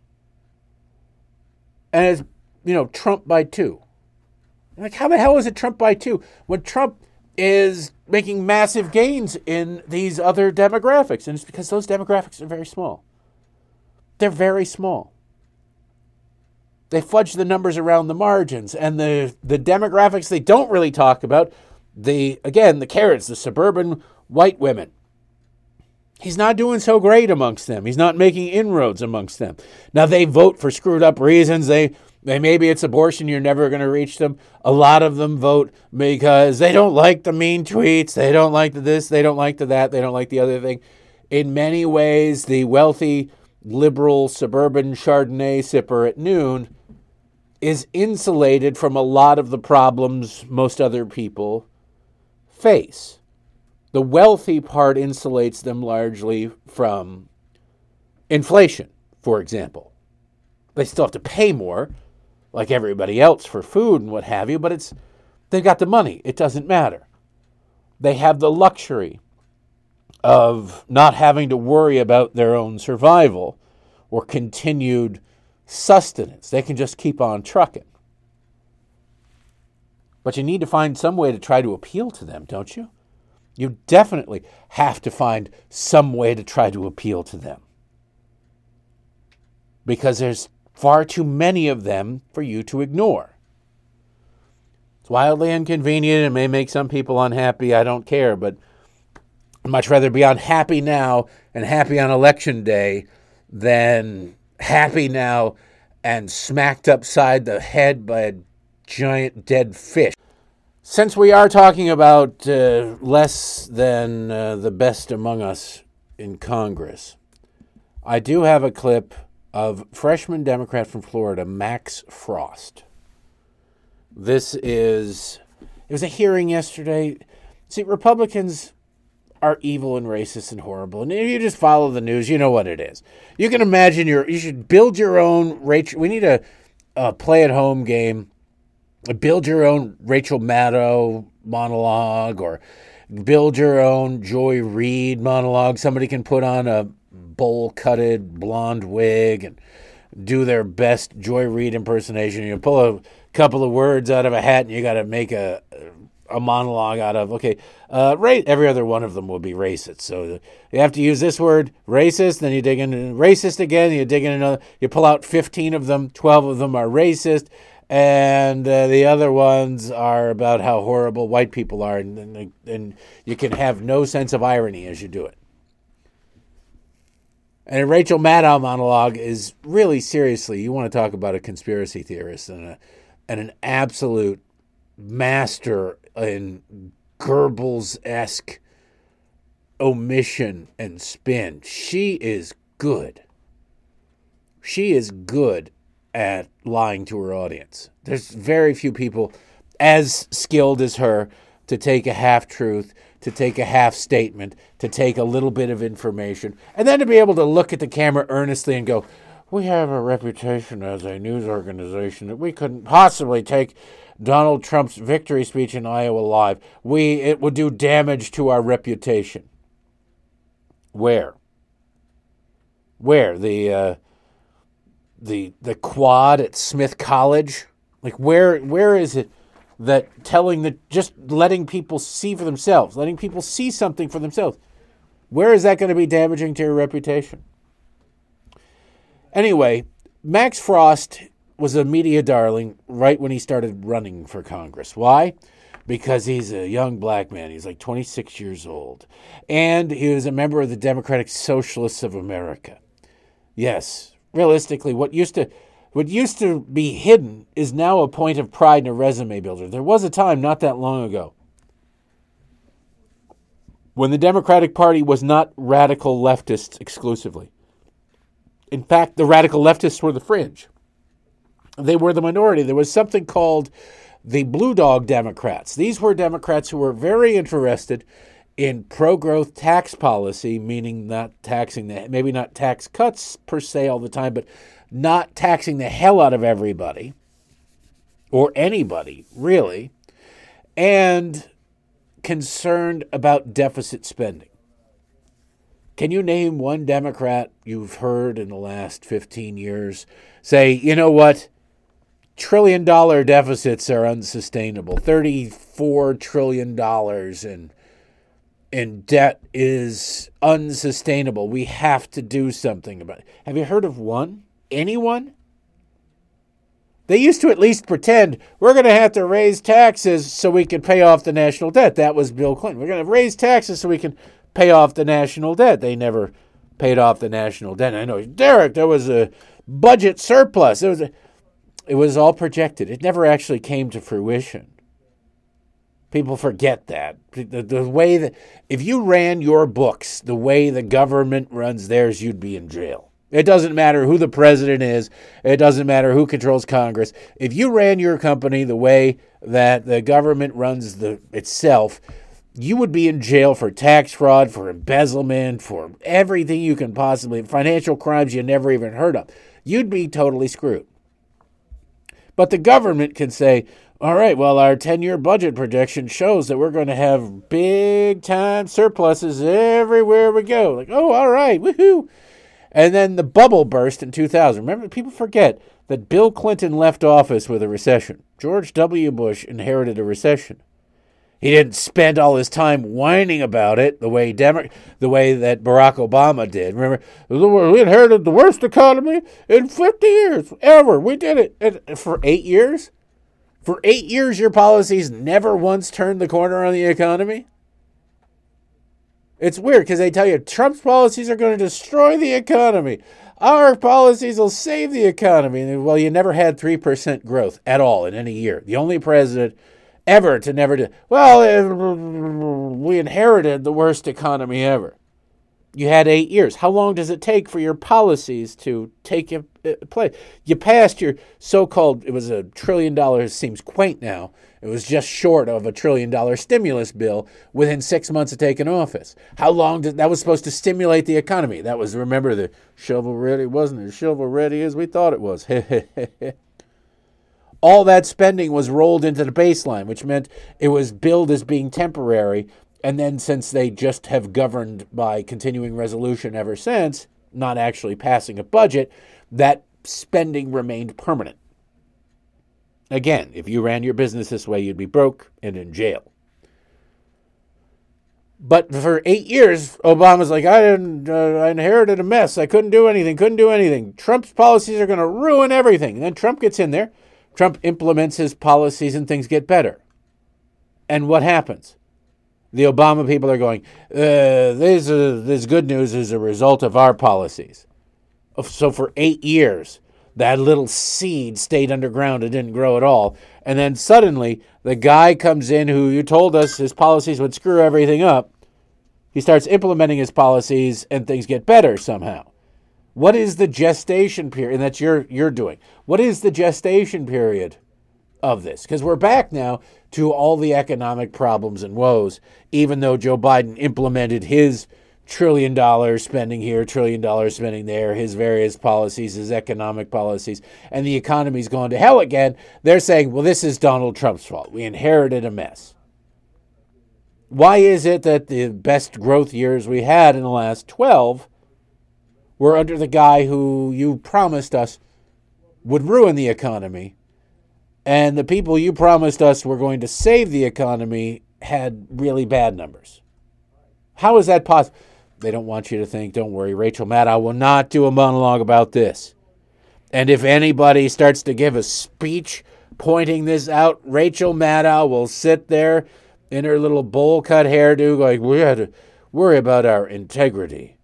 and it's you know Trump by two. Like, how the hell is it Trump by two when Trump is making massive gains in these other demographics. And it's because those demographics are very small. They're very small. They fudge the numbers around the margins. And the, the demographics they don't really talk about, the again, the carrots, the suburban white women. He's not doing so great amongst them. He's not making inroads amongst them. Now they vote for screwed up reasons. They maybe it's abortion. You're never going to reach them. A lot of them vote because they don't like the mean tweets. They don't like the this. They don't like the that. They don't like the other thing. In many ways, the wealthy liberal suburban Chardonnay sipper at noon is insulated from a lot of the problems most other people face. The wealthy part insulates them largely from inflation, for example. They still have to pay more, like everybody else, for food and what have you, but it's they've got the money. It doesn't matter. They have the luxury of not having to worry about their own survival or continued sustenance. They can just keep on trucking. But you need to find some way to try to appeal to them, don't you? You definitely have to find some way to try to appeal to them. Because there's far too many of them for you to ignore. It's wildly inconvenient. It may make some people unhappy. I don't care, but I'd much rather be unhappy now and happy on election day than happy now and smacked upside the head by a giant dead fish. Since we are talking about uh, less than uh, the best among us in Congress, I do have a clip of freshman Democrat from Florida, Max Frost. This is, it was a hearing yesterday. See, Republicans are evil and racist and horrible. And if you just follow the news, you know what it is. You can imagine your, you should build your own Rachel. We need a, a play at home game. Build your own Rachel Maddow monologue or build your own Joy Reid monologue. Somebody can put on a bowl cutted blonde wig and do their best Joy Reid impersonation. You pull a couple of words out of a hat and you got to make a a monologue out of okay uh, right every other one of them will be racist so you have to use this word racist then you dig in racist again you dig in another you pull out 15 of them 12 of them are racist and uh, the other ones are about how horrible white people are and, and, and you can have no sense of irony as you do it and Rachel Maddow monologue is really seriously you want to talk about a conspiracy theorist and a and an absolute master in Goebbels esque omission and spin. She is good. She is good at lying to her audience. There's very few people as skilled as her to take a half truth, to take a half statement, to take a little bit of information, and then to be able to look at the camera earnestly and go, We have a reputation as a news organization that we couldn't possibly take Donald Trump's victory speech in Iowa live. We it would do damage to our reputation. Where? Where the uh, the the quad at Smith College? Like where where is it that telling the just letting people see for themselves, letting people see something for themselves? Where is that going to be damaging to your reputation? Anyway, Max Frost was a media darling right when he started running for Congress. Why? Because he's a young black man. He's like 26 years old. And he was a member of the Democratic Socialists of America. Yes, realistically, what used to what used to be hidden is now a point of pride in a resume builder. There was a time not that long ago when the Democratic Party was not radical leftists exclusively. In fact, the radical leftists were the fringe they were the minority. There was something called the Blue Dog Democrats. These were Democrats who were very interested in pro growth tax policy, meaning not taxing the, maybe not tax cuts per se all the time, but not taxing the hell out of everybody or anybody, really, and concerned about deficit spending. Can you name one Democrat you've heard in the last 15 years say, you know what? trillion dollar deficits are unsustainable. Thirty-four trillion dollars in in debt is unsustainable. We have to do something about it. Have you heard of one? Anyone? They used to at least pretend we're going to have to raise taxes so we can pay off the national debt. That was Bill Clinton. We're going to raise taxes so we can pay off the national debt. They never paid off the national debt. I know, Derek, there was a budget surplus. It was, a, it was all projected. It never actually came to fruition. People forget that. The, the way that, if you ran your books the way the government runs theirs, you'd be in jail. It doesn't matter who the president is. It doesn't matter who controls Congress. If you ran your company the way that the government runs the itself, you would be in jail for tax fraud, for embezzlement, for everything you can possibly, financial crimes you never even heard of. You'd be totally screwed. But the government can say, all right, well, our 10 year budget projection shows that we're going to have big time surpluses everywhere we go. Like, oh, all right, woohoo. And then the bubble burst in 2000. Remember, people forget that Bill Clinton left office with a recession. George W. Bush inherited a recession. He didn't spend all his time whining about it the way Demo- the way that Barack Obama did. Remember, we inherited the worst economy in 50 years ever. We did it and for eight years. For eight years, your policies never once turned the corner on the economy. It's weird because they tell you Trump's policies are going to destroy the economy. Our policies will save the economy. Well, you never had 3% growth at all in any year. The only president ever to never do. Well, eh, we inherited the worst economy ever. You had eight years. How long does it take for your policies to take eh, place? You passed your so-called. It was a trillion dollars. Seems quaint now. It was just short of a trillion dollar stimulus bill within six months of taking office. How long did that was supposed to stimulate the economy? That was remember the shovel ready wasn't as shovel ready as we thought it was. all that spending was rolled into the baseline, which meant it was billed as being temporary. And then, since they just have governed by continuing resolution ever since, not actually passing a budget, that spending remained permanent. Again, if you ran your business this way, you'd be broke and in jail. But for eight years, Obama's like, I didn't, uh, I inherited a mess. I couldn't do anything, couldn't do anything. Trump's policies are going to ruin everything. And then Trump gets in there Trump implements his policies and things get better. And what happens? The Obama people are going, uh, this, uh, this good news is a result of our policies. So for eight years, that little seed stayed underground and didn't grow at all. And then suddenly, the guy comes in who you told us his policies would screw everything up. He starts implementing his policies and things get better somehow. What is the gestation period? And that's your you're doing. What is the gestation period of this? Because we're back now to all the economic problems and woes, even though Joe Biden implemented his trillion dollars spending here, trillion dollars spending there, his various policies, his economic policies, and the economy's gone to hell again. They're saying, well, this is Donald Trump's fault. We inherited a mess. Why is it that the best growth years we had in the last 12 we're under the guy who you promised us would ruin the economy. And the people you promised us were going to save the economy had really bad numbers. How is that possible? They don't want you to think, don't worry, Rachel Maddow will not do a monologue about this. And if anybody starts to give a speech pointing this out, Rachel Maddow will sit there in her little bowl cut hairdo like, we had to worry about our integrity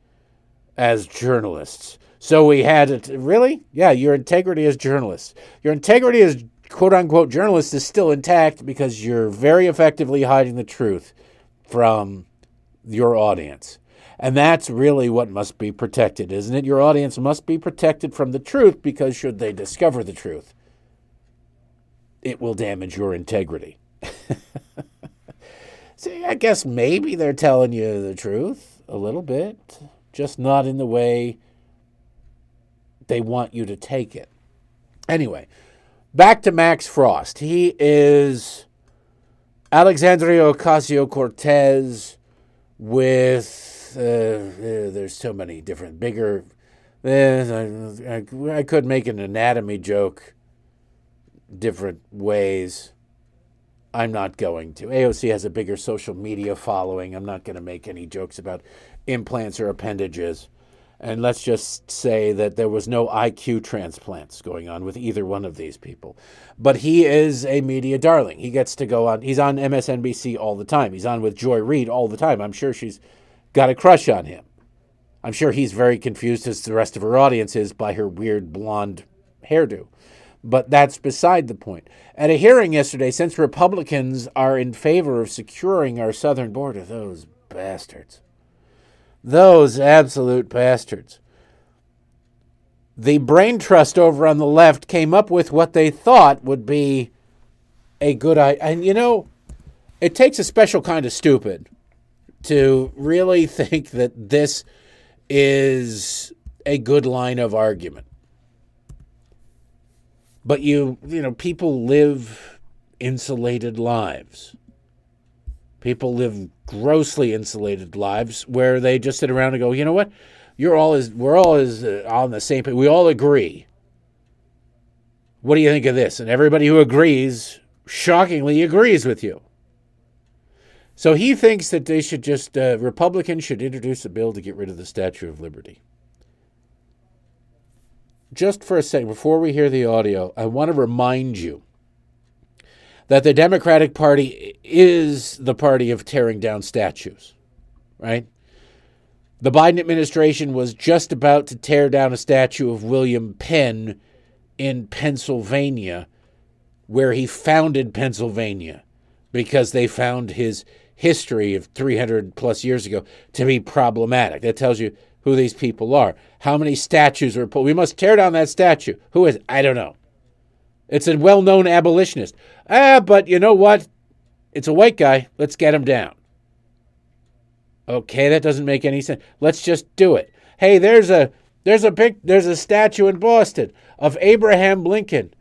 as journalists. So we had to, really? Yeah, your integrity as journalists. Your integrity as quote unquote journalists is still intact because you're very effectively hiding the truth from your audience. And that's really what must be protected, isn't it? Your audience must be protected from the truth because should they discover the truth, it will damage your integrity. See, I guess maybe they're telling you the truth a little bit just not in the way they want you to take it. Anyway, back to Max Frost. He is Alexandria Ocasio Cortez with, uh, uh, there's so many different, bigger. Uh, I, I, I could make an anatomy joke different ways. I'm not going to. AOC has a bigger social media following. I'm not going to make any jokes about implants or appendages. And let's just say that there was no IQ transplants going on with either one of these people. But he is a media darling. He gets to go on, he's on MSNBC all the time. He's on with Joy Reid all the time. I'm sure she's got a crush on him. I'm sure he's very confused, as the rest of her audience is, by her weird blonde hairdo. But that's beside the point. At a hearing yesterday, since Republicans are in favor of securing our southern border, those bastards, those absolute bastards, the brain trust over on the left came up with what they thought would be a good idea. And you know, it takes a special kind of stupid to really think that this is a good line of argument. But you, you know, people live insulated lives. People live grossly insulated lives where they just sit around and go, you know what? You're all as we're all as uh, on the same page. We all agree. What do you think of this? And everybody who agrees, shockingly, agrees with you. So he thinks that they should just uh, Republicans should introduce a bill to get rid of the Statue of Liberty just for a second, before we hear the audio, I want to remind you that the Democratic Party is the party of tearing down statues, right? The Biden administration was just about to tear down a statue of William Penn in Pennsylvania, where he founded Pennsylvania, because they found his history of 300 plus years ago to be problematic. That tells you who these people are. How many statues are pulled? We must tear down that statue. Who is? I don't know. It's a well-known abolitionist. Ah, but you know what? It's a white guy. Let's get him down. Okay, that doesn't make any sense. Let's just do it. Hey, there's a there's a big there's a statue in Boston of Abraham Lincoln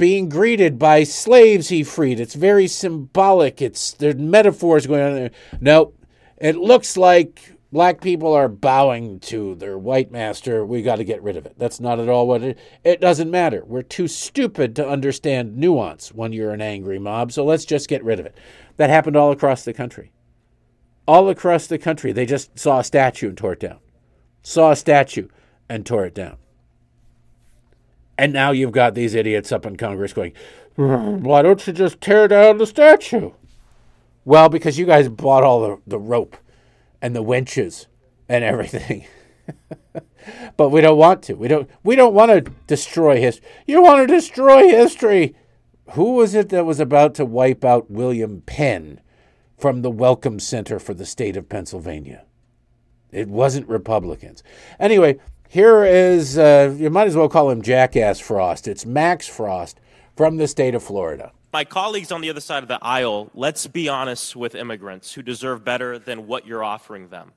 being greeted by slaves he freed. It's very symbolic. It's there's metaphors going on there. No, it looks like black people are bowing to their white master. We got to get rid of it. That's not at all what it. It doesn't matter. We're too stupid to understand nuance when you're an angry mob. So let's just get rid of it. That happened all across the country. All across the country, they just saw a statue and tore it down. Saw a statue and tore it down. And now you've got these idiots up in Congress going, why don't you just tear down the statue? Well, because you guys bought all the, the rope and the wenches and everything. but we don't want to. We don't we don't want to destroy history. You want to destroy history. Who was it that was about to wipe out William Penn from the Welcome Center for the state of Pennsylvania? It wasn't Republicans. Anyway, here is uh, you might as well call him Jackass Frost. It's Max Frost from the state of Florida my colleagues on the other side of the aisle, let's be honest with immigrants who deserve better than what you're offering them.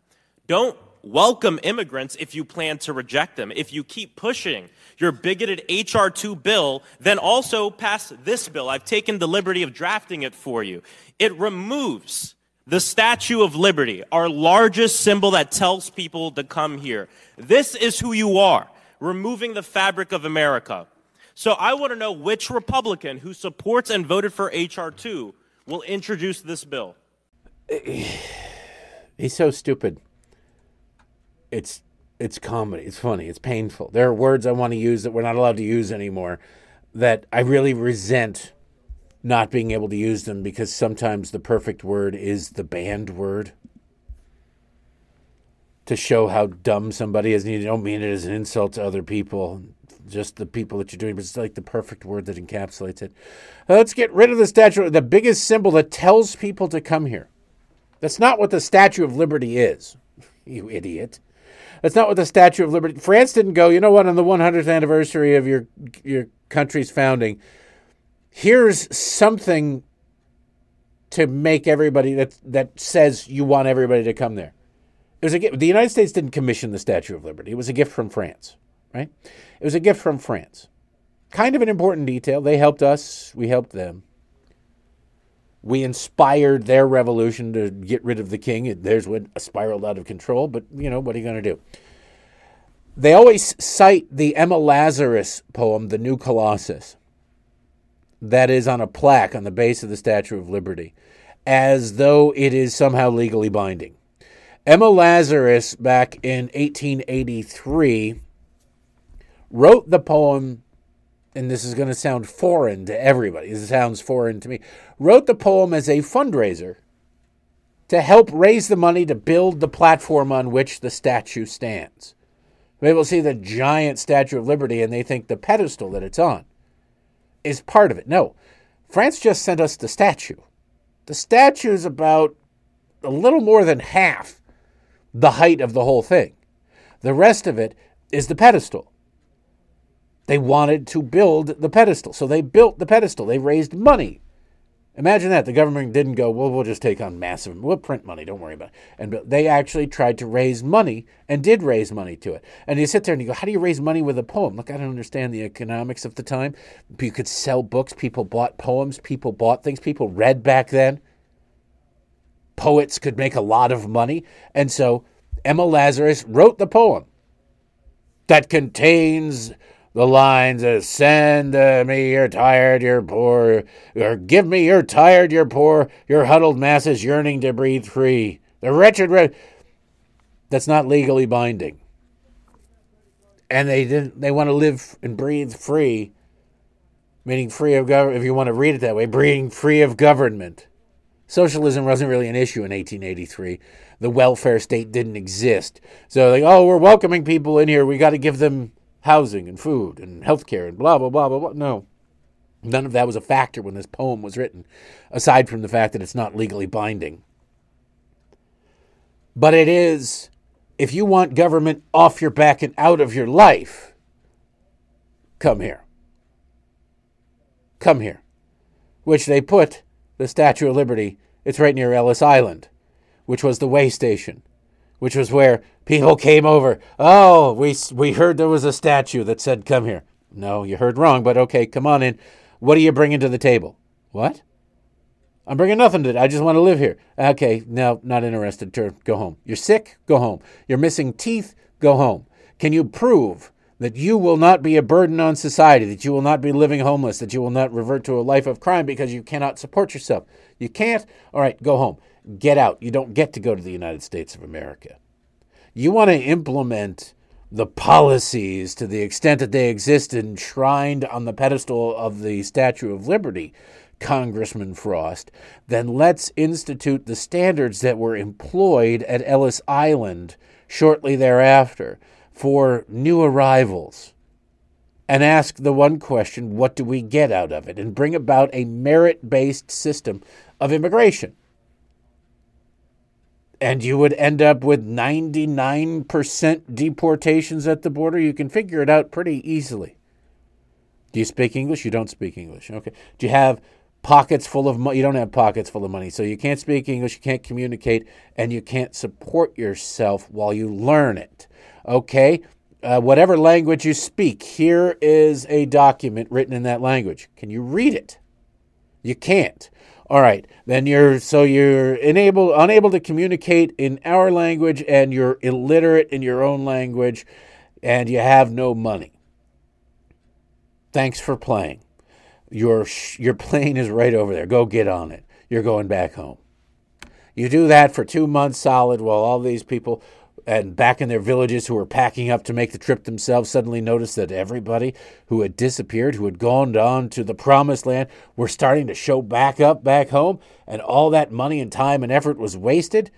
Don't welcome immigrants if you plan to reject them. If you keep pushing your bigoted H.R. 2 bill, then also pass this bill. I've taken the liberty of drafting it for you. It removes the Statue of Liberty, our largest symbol that tells people to come here. This is who you are, removing the fabric of America. So I want to know which Republican who supports and voted for H.R. 2 will introduce this bill. He's so stupid. It's it's comedy. It's funny. It's painful. There are words I want to use that we're not allowed to use anymore that I really resent not being able to use them because sometimes the perfect word is the banned word to show how dumb somebody is. And you don't mean it as an insult to other people just the people that you're doing, but it's like the perfect word that encapsulates it. Let's get rid of the statue, the biggest symbol that tells people to come here. That's not what the Statue of Liberty is, you idiot. That's not what the Statue of Liberty. France didn't go. You know what? On the 100th anniversary of your your country's founding, here's something to make everybody that that says you want everybody to come there. It was a gift. The United States didn't commission the Statue of Liberty. It was a gift from France, right? It was a gift from France. Kind of an important detail. They helped us, we helped them. We inspired their revolution to get rid of the king. There's what uh, spiraled out of control, but you know, what are you going to do? They always cite the Emma Lazarus poem, The New Colossus, that is on a plaque on the base of the Statue of Liberty, as though it is somehow legally binding. Emma Lazarus, back in 1883, wrote the poem, and this is going to sound foreign to everybody. This sounds foreign to me. Wrote the poem as a fundraiser to help raise the money to build the platform on which the statue stands. People see the giant Statue of Liberty and they think the pedestal that it's on is part of it. No, France just sent us the statue. The statue is about a little more than half the height of the whole thing. The rest of it is the pedestal. They wanted to build the pedestal, so they built the pedestal. They raised money. Imagine that. The government didn't go, well, we'll just take on massive, we'll print money, don't worry about it. And they actually tried to raise money and did raise money to it. And you sit there and you go, how do you raise money with a poem? Look, I don't understand the economics of the time. You could sell books, people bought poems, people bought things, people read back then. Poets could make a lot of money. And so Emma Lazarus wrote the poem that contains the lines of send uh, me your tired, your poor, or give me your tired, your poor, your huddled masses yearning to breathe free. The wretched, re-. that's not legally binding. And they didn't. They want to live and breathe free, meaning free of government. If you want to read it that way, breathing free of government. Socialism wasn't really an issue in 1883. The welfare state didn't exist. So, like, oh, we're welcoming people in here. We got to give them housing and food and health care and blah, blah, blah, blah, blah. No. None of that was a factor when this poem was written, aside from the fact that it's not legally binding. But it is, if you want government off your back and out of your life, come here. Come here. Which they put the Statue of Liberty, it's right near Ellis Island, which was the way station, which was where people came over. Oh, we, we heard there was a statue that said, come here. No, you heard wrong, but okay, come on in. What are you bringing to the table? What? I'm bringing nothing to. I just want to live here. Okay, no, not interested. Turn, Go home. You're sick? Go home. You're missing teeth? Go home. Can you prove that you will not be a burden on society, that you will not be living homeless, that you will not revert to a life of crime because you cannot support yourself? You can't? All right, go home. Get out. You don't get to go to the United States of America. You want to implement the policies to the extent that they exist enshrined on the pedestal of the Statue of Liberty, Congressman Frost, then let's institute the standards that were employed at Ellis Island shortly thereafter for new arrivals and ask the one question what do we get out of it? And bring about a merit based system of immigration and you would end up with 99% deportations at the border. You can figure it out pretty easily. Do you speak English? You don't speak English. Okay. Do you have pockets full of money? You don't have pockets full of money. So you can't speak English, you can't communicate, and you can't support yourself while you learn it. Okay. Uh, whatever language you speak, here is a document written in that language. Can you read it? You can't. All right, then you're so you're unable unable to communicate in our language and you're illiterate in your own language and you have no money. Thanks for playing. Your your plane is right over there. Go get on it. You're going back home. You do that for 2 months solid while all these people and back in their villages who were packing up to make the trip themselves suddenly noticed that everybody who had disappeared, who had gone on to the promised land, were starting to show back up back home, and all that money and time and effort was wasted.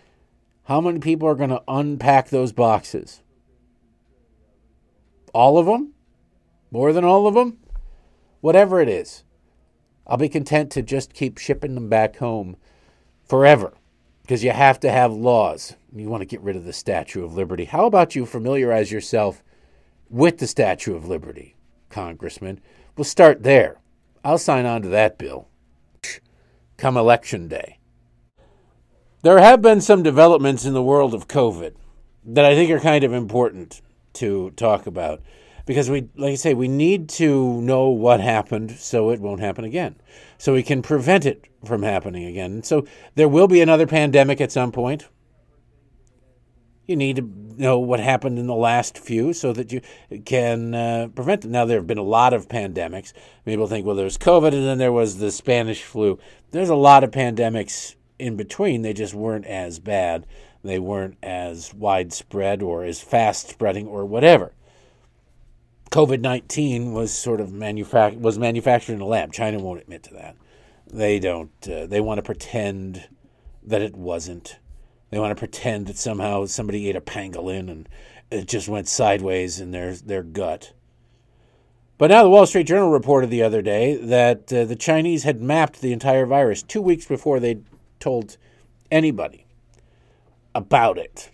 How many people are going to unpack those boxes? All of them? More than all of them? Whatever it is, I'll be content to just keep shipping them back home forever because you have to have laws. You want to get rid of the Statue of Liberty. How about you familiarize yourself with the Statue of Liberty, Congressman? We'll start there. I'll sign on to that bill come election day. There have been some developments in the world of COVID that I think are kind of important to talk about because we like I say we need to know what happened so it won't happen again so we can prevent it from happening again so there will be another pandemic at some point you need to know what happened in the last few so that you can uh, prevent them. Now, there have been a lot of pandemics. People think, well, there was COVID and then there was the Spanish flu. There's a lot of pandemics in between. They just weren't as bad. They weren't as widespread or as fast spreading or whatever. COVID nineteen was sort of manufac- was manufactured in a lab. China won't admit to that. They don't. Uh, they want to pretend that it wasn't. They want to pretend that somehow somebody ate a pangolin and it just went sideways in their, their gut. But now the Wall Street Journal reported the other day that uh, the Chinese had mapped the entire virus two weeks before they told anybody about it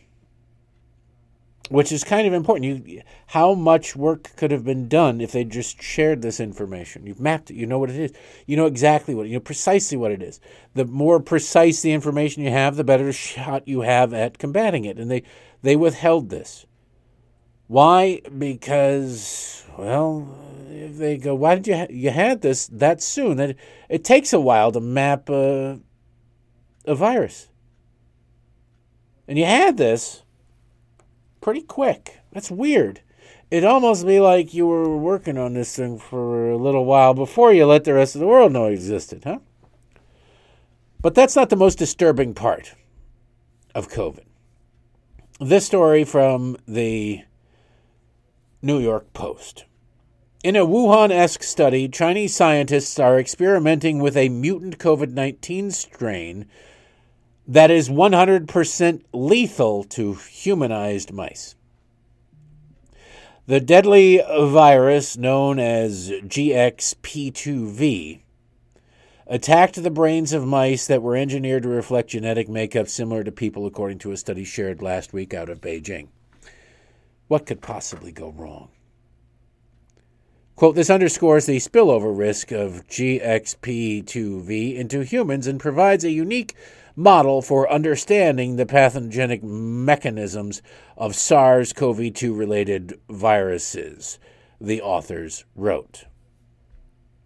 which is kind of important. You, how much work could have been done if they just shared this information? You've mapped it. You know what it is. You know exactly what you know precisely what it is. The more precise the information you have, the better shot you have at combating it. And they they withheld this. Why? Because well, if they go, why did you ha- you had this that soon? That it takes a while to map a, a virus, and you had this pretty quick. That's weird. It'd almost be like you were working on this thing for a little while before you let the rest of the world know it existed, huh? But that's not the most disturbing part of COVID. This story from the New York Post. In a Wuhan esque study, Chinese scientists are experimenting with a mutant COVID 19 strain that is 100% lethal to humanized mice. The deadly virus known as GXP2V attacked the brains of mice that were engineered to reflect genetic makeup similar to people, according to a study shared last week out of Beijing. What could possibly go wrong? Quote, this underscores the spillover risk of GXP2V into humans and provides a unique model for understanding the pathogenic mechanisms of SARS CoV 2 related viruses, the authors wrote.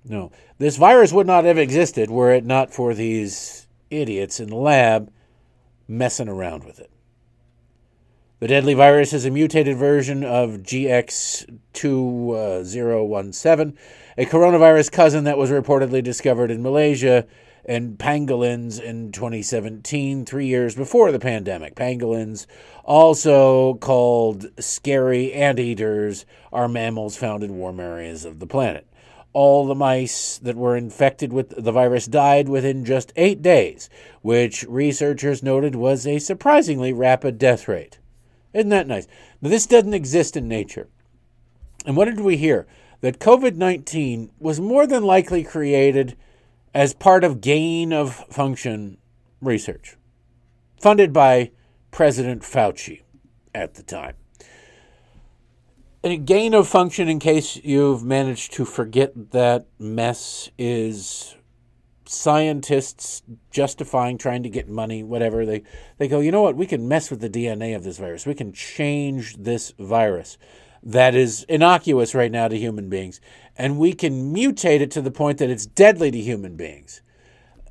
No, this virus would not have existed were it not for these idiots in the lab messing around with it. The deadly virus is a mutated version of GX2017, uh, a coronavirus cousin that was reportedly discovered in Malaysia and pangolins in 2017, three years before the pandemic. Pangolins, also called scaly anteaters, are mammals found in warm areas of the planet. All the mice that were infected with the virus died within just eight days, which researchers noted was a surprisingly rapid death rate. Isn't that nice? Now, this doesn't exist in nature. And what did we hear? That COVID 19 was more than likely created as part of gain of function research, funded by President Fauci at the time. And gain of function, in case you've managed to forget that mess, is scientists justifying trying to get money, whatever. They, they go, you know what, we can mess with the DNA of this virus. We can change this virus that is innocuous right now to human beings, and we can mutate it to the point that it's deadly to human beings.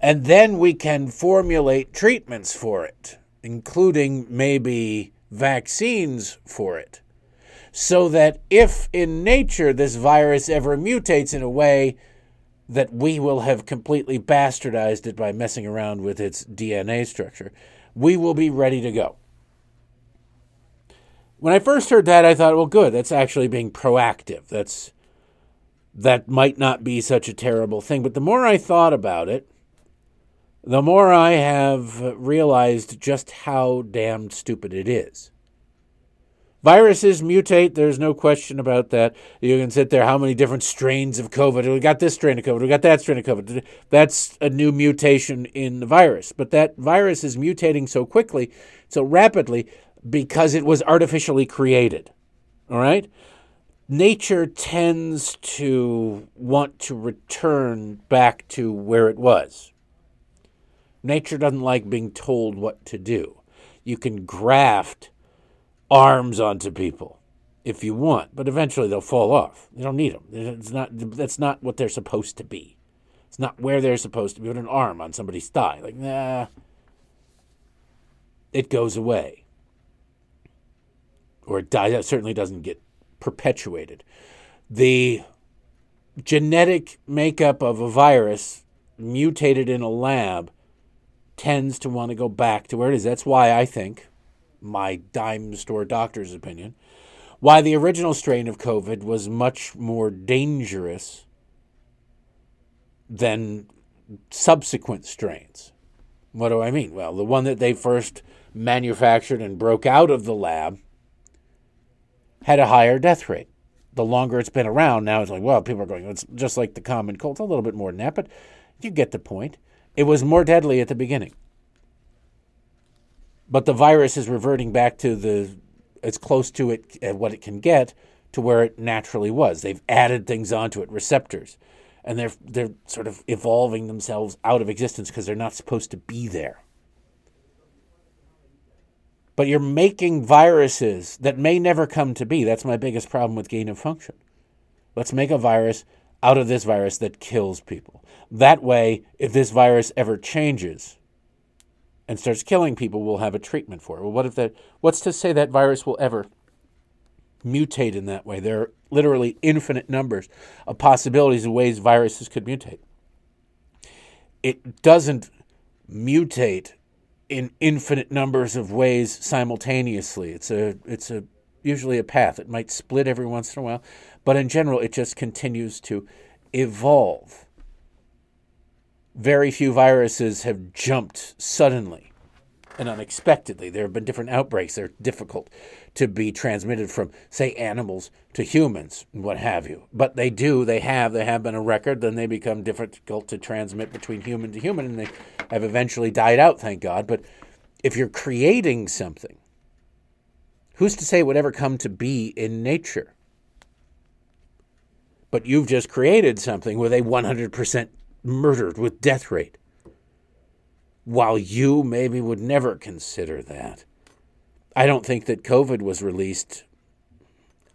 And then we can formulate treatments for it, including maybe vaccines for it. So that if in nature this virus ever mutates in a way that we will have completely bastardized it by messing around with its DNA structure, we will be ready to go. When I first heard that, I thought, well, good. That's actually being proactive. That's that might not be such a terrible thing. But the more I thought about it, the more I have realized just how damned stupid it is. Viruses mutate, there's no question about that. You can sit there, how many different strains of COVID? We got this strain of COVID, we got that strain of COVID. That's a new mutation in the virus. But that virus is mutating so quickly, so rapidly, because it was artificially created. All right? Nature tends to want to return back to where it was. Nature doesn't like being told what to do. You can graft arms onto people if you want, but eventually they'll fall off. You don't need them. It's not, that's not what they're supposed to be. It's not where they're supposed to be. Put an arm on somebody's thigh. Like, nah. It goes away or it dies. That certainly doesn't get perpetuated. The genetic makeup of a virus mutated in a lab tends to want to go back to where it is. That's why I think, my dime store doctor's opinion, why the original strain of COVID was much more dangerous than subsequent strains. What do I mean? Well, the one that they first manufactured and broke out of the lab had a higher death rate. The longer it's been around, now it's like, well, people are going, it's just like the common cold. It's a little bit more than that, but you get the point. It was more deadly at the beginning. But the virus is reverting back to the as close to it uh, what it can get to where it naturally was. They've added things onto it, receptors, and they're they're sort of evolving themselves out of existence because they're not supposed to be there. But you're making viruses that may never come to be. That's my biggest problem with gain of function. Let's make a virus out of this virus that kills people. That way, if this virus ever changes and starts killing people, we'll have a treatment for it. Well, what if that? What's to say that virus will ever mutate in that way? There are literally infinite numbers of possibilities of ways viruses could mutate. It doesn't mutate in infinite numbers of ways simultaneously. It's a it's a usually a path. It might split every once in a while, but in general it just continues to evolve. Very few viruses have jumped suddenly and unexpectedly. There have been different outbreaks. They're difficult to be transmitted from, say, animals to humans, what have you. But they do, they have, they have been a record, then they become difficult to transmit between human to human, and they have eventually died out, thank God. But if you're creating something, who's to say it would ever come to be in nature? But you've just created something with a 100% murdered with death rate while you maybe would never consider that. I don't think that COVID was released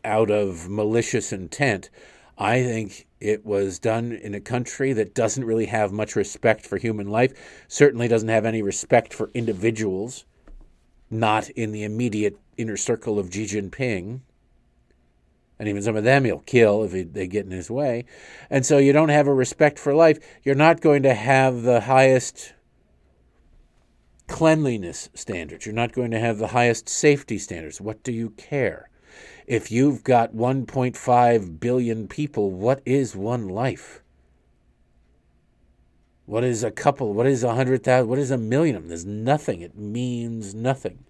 out of malicious intent. I think it was done in a country that doesn't really have much respect for human life, certainly doesn't have any respect for individuals, not in the immediate inner circle of Xi Jinping. And even some of them he'll kill if they get in his way. And so you don't have a respect for life. You're not going to have the highest cleanliness standards. You're not going to have the highest safety standards. What do you care? If you've got 1.5 billion people, what is one life? What is a couple? What is a hundred thousand? What is a million? There's nothing. It means nothing.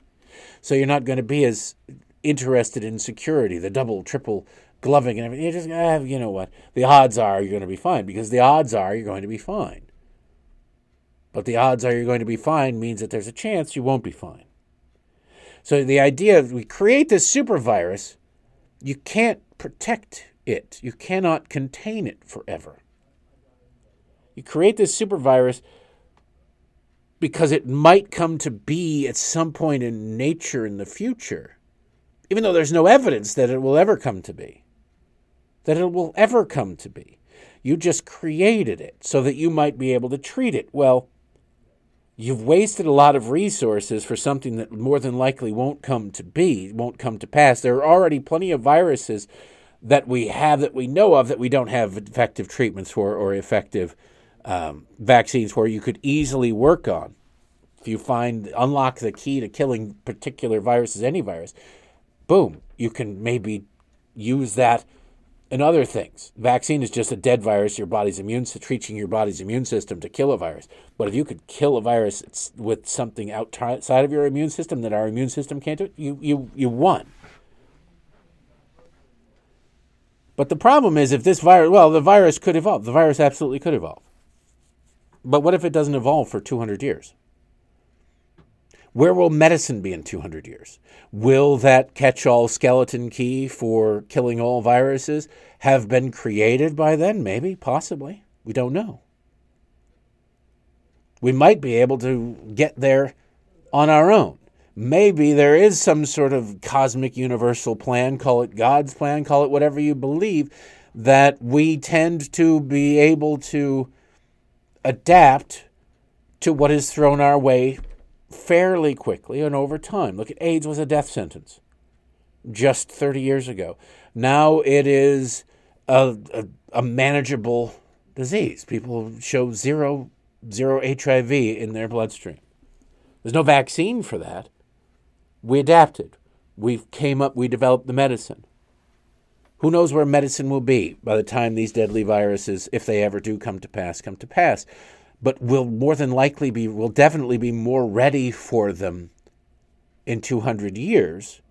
So you're not going to be as interested in security, the double, triple gloving and everything. You just going to have, you know what? The odds are you're going to be fine because the odds are you're going to be fine. But the odds are you're going to be fine means that there's a chance you won't be fine. So the idea of we create this super virus, you can't protect it. You cannot contain it forever. You create this super virus because it might come to be at some point in nature in the future, even though there's no evidence that it will ever come to be. That it will ever come to be. You just created it so that you might be able to treat it. Well, you've wasted a lot of resources for something that more than likely won't come to be, won't come to pass. There are already plenty of viruses that we have that we know of that we don't have effective treatments for or effective um, vaccines for you could easily work on. If you find unlock the key to killing particular viruses, any virus, boom, you can maybe use that and other things. Vaccine is just a dead virus, your body's immune, system, treating your body's immune system to kill a virus. But if you could kill a virus with something outside of your immune system that our immune system can't do, you, you, you won. But the problem is if this virus, well, the virus could evolve. The virus absolutely could evolve. But what if it doesn't evolve for 200 years? Where will medicine be in 200 years? Will that catch all skeleton key for killing all viruses have been created by then? Maybe, possibly. We don't know. We might be able to get there on our own. Maybe there is some sort of cosmic universal plan, call it God's plan, call it whatever you believe, that we tend to be able to adapt to what is thrown our way fairly quickly and over time. Look at AIDS was a death sentence just 30 years ago. Now it is a, a, a manageable disease. People show zero zero HIV in their bloodstream. There's no vaccine for that. We adapted. We came up, we developed the medicine. Who knows where medicine will be by the time these deadly viruses, if they ever do come to pass, come to pass. But we'll more than likely be, will definitely be more ready for them in 200 years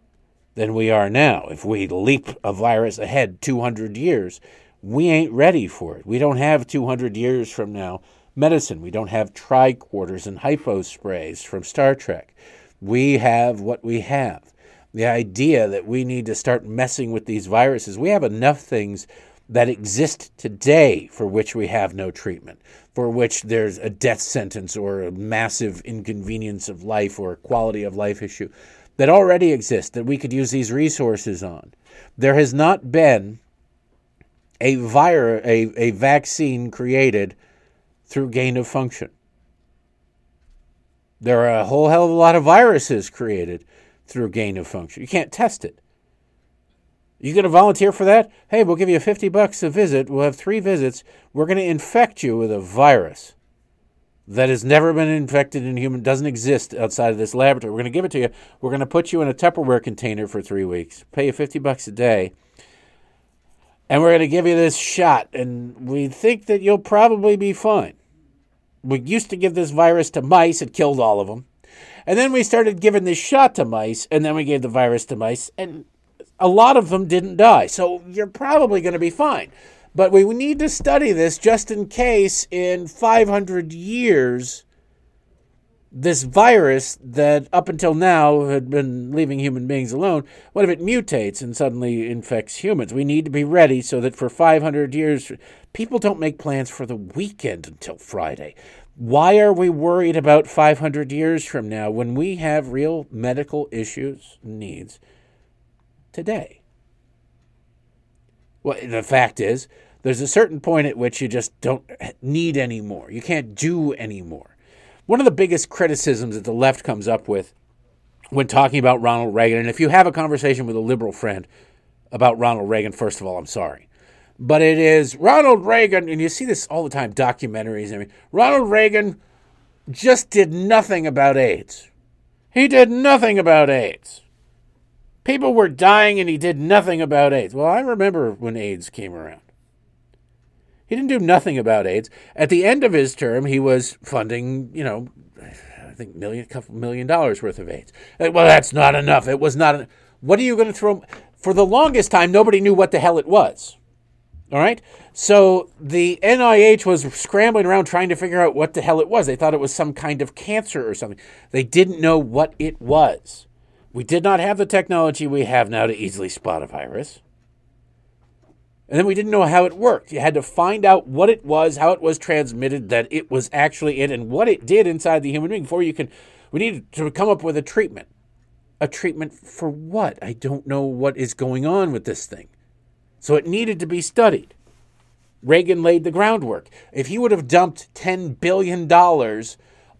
than we are now. If we leap a virus ahead 200 years, we ain't ready for it. We don't have 200 years from now medicine. We don't have tricorders and hyposprays from Star Trek. We have what we have. The idea that we need to start messing with these viruses, we have enough things that exist today for which we have no treatment, for which there's a death sentence or a massive inconvenience of life or quality of life issue that already exist that we could use these resources on. There has not been a virus, a, a vaccine created through gain of function. There are a whole hell of a lot of viruses created through gain of function. You can't test it. You going to volunteer for that? Hey, we'll give you 50 bucks a visit. We'll have three visits. We're going to infect you with a virus that has never been infected in human, doesn't exist outside of this laboratory. We're going to give it to you. We're going to put you in a Tupperware container for three weeks, pay you 50 bucks a day, and we're going to give you this shot. And we think that you'll probably be fine. We used to give this virus to mice, it killed all of them. And then we started giving this shot to mice, and then we gave the virus to mice, and a lot of them didn't die. So you're probably going to be fine. But we need to study this just in case in 500 years, this virus that up until now had been leaving human beings alone, what if it mutates and suddenly infects humans? We need to be ready so that for 500 years, people don't make plans for the weekend until Friday. Why are we worried about 500 years from now when we have real medical issues, needs? Today. Well, the fact is, there's a certain point at which you just don't need any more. You can't do any more. One of the biggest criticisms that the left comes up with when talking about Ronald Reagan, and if you have a conversation with a liberal friend about Ronald Reagan, first of all, I'm sorry. But it is Ronald Reagan, and you see this all the time, documentaries. I mean, Ronald Reagan just did nothing about AIDS. He did nothing about AIDS. People were dying and he did nothing about AIDS. Well, I remember when AIDS came around. He didn't do nothing about AIDS. At the end of his term, he was funding, you know, I think million, a couple million dollars worth of AIDS. Uh, well, that's not enough. It was not. What are you going to throw? For the longest time, nobody knew what the hell it was. All right. So the NIH was scrambling around trying to figure out what the hell it was. They thought it was some kind of cancer or something. They didn't know what it was. We did not have the technology we have now to easily spot a virus. And then we didn't know how it worked. You had to find out what it was, how it was transmitted, that it was actually it, and what it did inside the human being before you can. We needed to come up with a treatment. A treatment for what? I don't know what is going on with this thing. So it needed to be studied. Reagan laid the groundwork. If he would have dumped $10 billion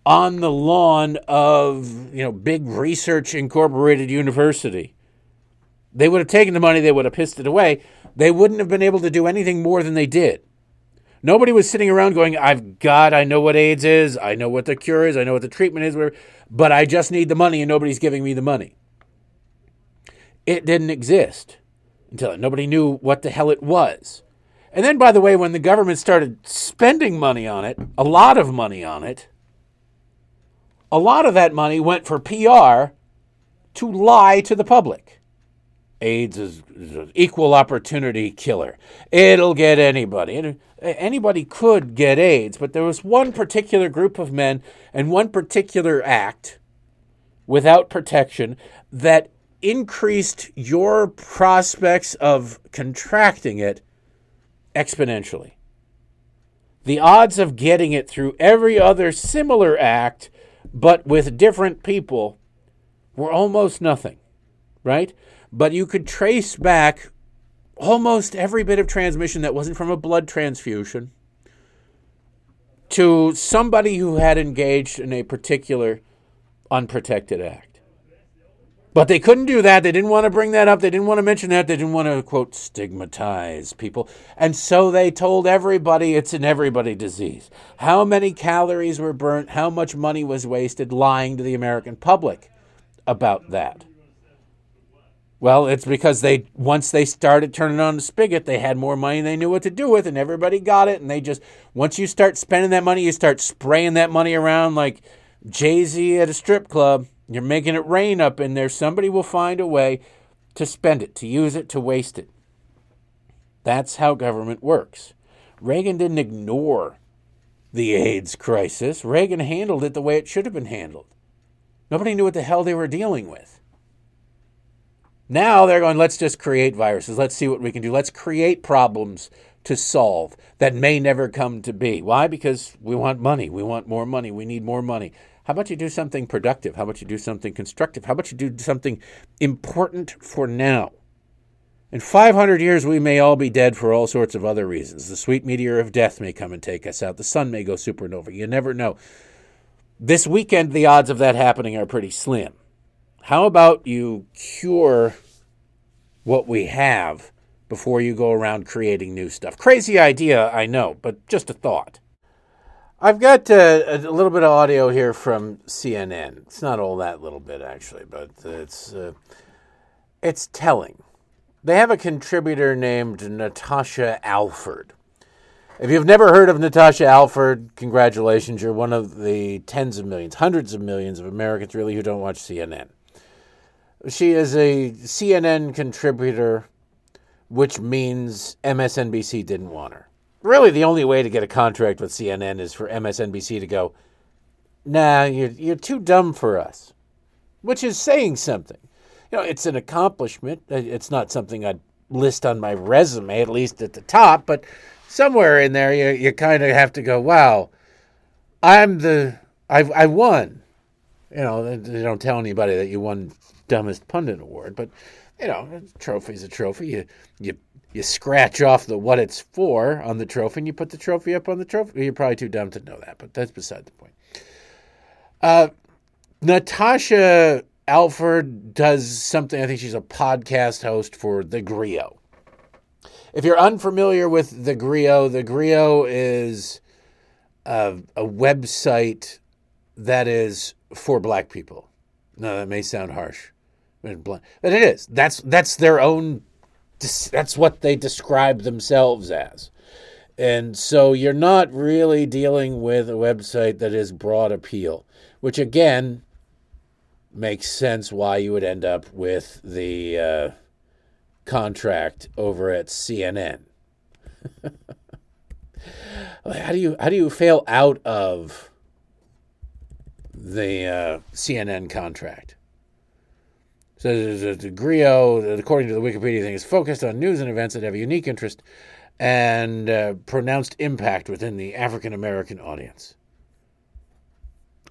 on the lawn of you know big research incorporated university. They would have taken the money they would have pissed it away. They wouldn't have been able to do anything more than they did. Nobody was sitting around going i've got i know what aids is i know what the cure is i know what the treatment is but i just need the money and nobody's giving me the money. It didn't exist until nobody knew what the hell it was. And then by the way when the government started spending money on it a lot of money on it a lot of that money went for PR to lie to the public. AIDS is, is, an equal opportunity killer. It'll get anybody. Anybody could get AIDS, but there was one particular group of men and one particular act without protection that increased your prospects of contracting it exponentially. The odds of getting it through every other similar act but with different people were almost nothing, right? But you could trace back almost every bit of transmission that wasn't from a blood transfusion to somebody who had engaged in a particular unprotected act. But they couldn't do that. They didn't want to bring that up. They didn't want to mention that. They didn't want to, quote, stigmatize people. And so they told everybody it's an everybody disease. How many calories were burnt? How much money was wasted lying to the American public about that? Well, it's because they once they started turning on the spigot, they had more money they knew what to do with, and everybody got it. And they just once you start spending that money, you start spraying that money around like Jay Z at a strip club. You're making it rain up in there. Somebody will find a way to spend it, to use it, to waste it. That's how government works. Reagan didn't ignore the AIDS crisis. Reagan handled it the way it should have been handled. Nobody knew what the hell they were dealing with. Now they're going, let's just create viruses. Let's see what we can do. Let's create problems to solve that may never come to be. Why? Because we want money. We want more money. We need more money. How about you do something productive? How about you do something constructive? How about you do something important for now? In 500 years, we may all be dead for all sorts of other reasons. The sweet meteor of death may come and take us out. The sun may go supernova. You never know. This weekend, the odds of that happening are pretty slim. How about you cure what we have before you go around creating new stuff? Crazy idea, I know, but just a thought. I've got uh, a little bit of audio here from CNN. It's not all that little bit, actually, but it's uh, it's telling. They have a contributor named Natasha Alford. If you've never heard of Natasha Alford, congratulations. You're one of the tens of millions, hundreds of millions of Americans, really, who don't watch CNN. She is a CNN contributor, which means MSNBC didn't want her. Really, the only way to get a contract with CNN is for MSNBC to go, nah, you're, you're too dumb for us, which is saying something. You know, it's an accomplishment. Uh, it's not something I'd list on my resume, at least at the top, but somewhere in there, you, you kind of have to go, wow, I'm the, I, I won. You know, they don't tell anybody that you won dumbest pundit award, but you know, a trophy's a trophy. You you you scratch off the what it's for on the trophy, and you put the trophy up on the trophy. You're probably too dumb to know that, but that's beside the point. Uh, Natasha Alford does something. I think she's a podcast host for The Grio. If you're unfamiliar with The Grio, The Grio is a, a website that is for black people. No, that may sound harsh. But it is. That's that's their own. That's what they describe themselves as. And so you're not really dealing with a website that is broad appeal, which again makes sense why you would end up with the uh, contract over at CNN. how do you how do you fail out of the uh, CNN contract? So the Grio, according to the Wikipedia thing, is focused on news and events that have a unique interest and uh, pronounced impact within the African American audience.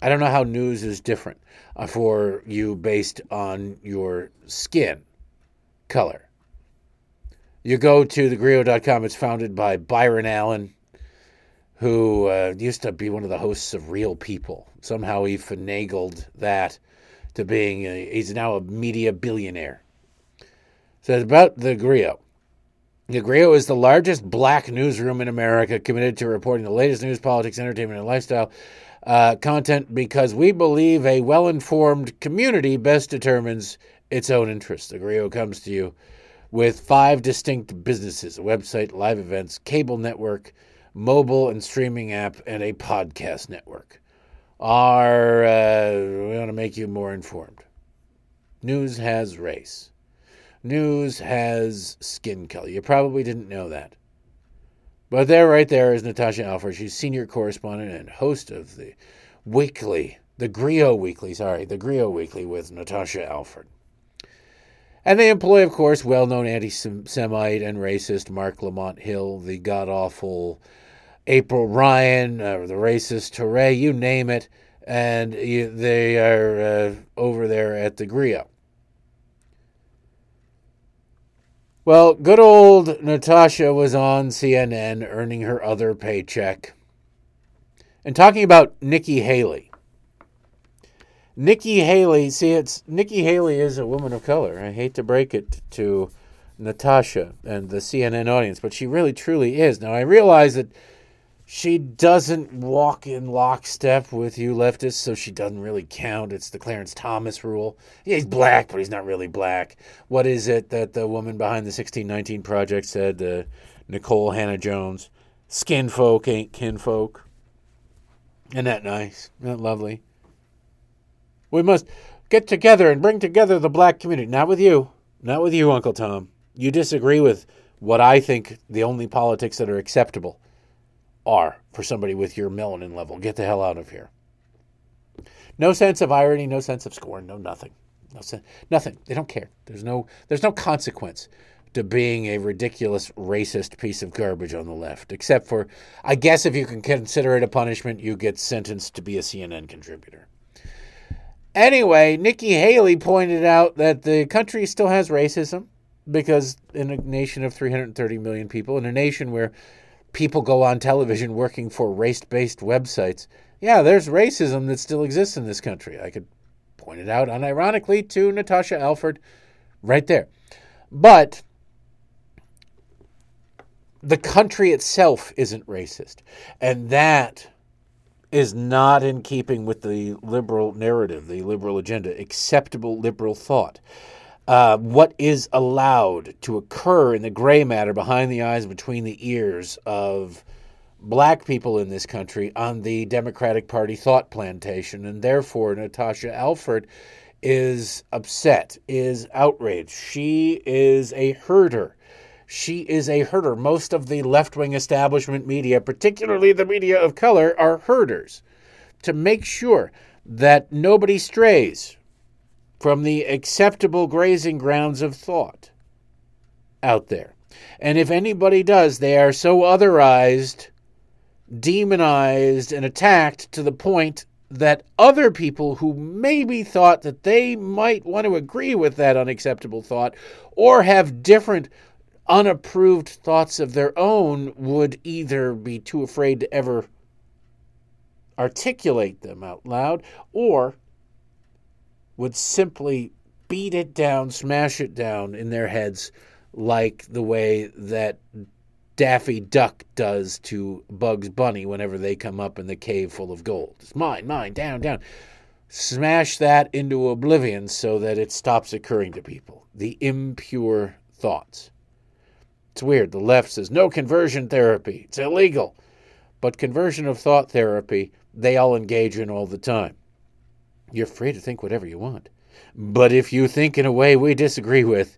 I don't know how news is different uh, for you based on your skin color. You go to thegrio.com, it's founded by Byron Allen, who uh, used to be one of the hosts of Real People. Somehow he finagled that to being a, he's now a media billionaire. So about the Grio. The Grio is the largest black newsroom in America committed to reporting the latest news, politics, entertainment, and lifestyle uh, content because we believe a well informed community best determines its own interests. The Grio comes to you with five distinct businesses a website, live events, cable network, mobile and streaming app, and a podcast network are uh, we want to make you more informed. News has race. News has skin color. You probably didn't know that. But there, right there, is Natasha Alford. She's senior correspondent and host of the weekly, the Grio Weekly, sorry, the Grio Weekly with Natasha Alford. And they employ, of course, well known anti Semite and racist Marc Lamont Hill, the god awful April Ryan, uh, the racist Touré, you name it, and you, they are uh, over there at the Grio. Well, good old Natasha was on CNN earning her other paycheck and talking about Nikki Haley. Nikki Haley, see, it's Nikki Haley is a woman of color. I hate to break it to Natasha and the CNN audience, but she really truly is. Now, I realize that She doesn't walk in lockstep with you leftists, so she doesn't really count. It's the Clarence Thomas rule. Yeah, he's black, but he's not really black. What is it that the woman behind the 1619 Project said, uh, Nikole Hannah-Jones? Skin folk ain't kinfolk. Isn't that nice? Isn't that lovely? We must get together and bring together the black community. Not with you. Not with you, Uncle Tom. You disagree with what I think the only politics that are acceptable are for somebody with your melanin level. Get the hell out of here. No sense of irony, no sense of scorn, no nothing. No sen- nothing. They don't care. There's no there's no consequence to being a ridiculous racist piece of garbage on the left, except for I guess if you can consider it a punishment, you get sentenced to be a CNN contributor. Anyway, Nikki Haley pointed out that the country still has racism because in a nation of 330 million people, in a nation where people go on television working for race based websites, yeah, there's racism that still exists in this country. I could point it out unironically to Natasha Alford right there. But the country itself isn't racist. And that is not in keeping with the liberal narrative, the liberal agenda, acceptable liberal thought. Uh, what is allowed to occur in the gray matter behind the eyes, between the ears of black people in this country on the Democratic Party thought plantation. And therefore, Natasha Alford is upset, is outraged. She is a herder. She is a herder. Most of the left wing establishment media, particularly the media of color, are herders to make sure that nobody strays from the acceptable grazing grounds of thought out there. And if anybody does, they are so otherized, demonized, and attacked to the point that other people who maybe thought that they might want to agree with that unacceptable thought or have different unapproved thoughts of their own would either be too afraid to ever articulate them out loud or would simply beat it down, smash it down in their heads like the way that Daffy Duck does to Bugs Bunny whenever they come up in the cave full of gold. It's mine, mine, down, down. Smash that into oblivion so that it stops occurring to people. The impure thoughts. It's weird. The left says no conversion therapy, it's illegal. But conversion of thought therapy, they all engage in all the time. You're free to think whatever you want. But if you think in a way we disagree with,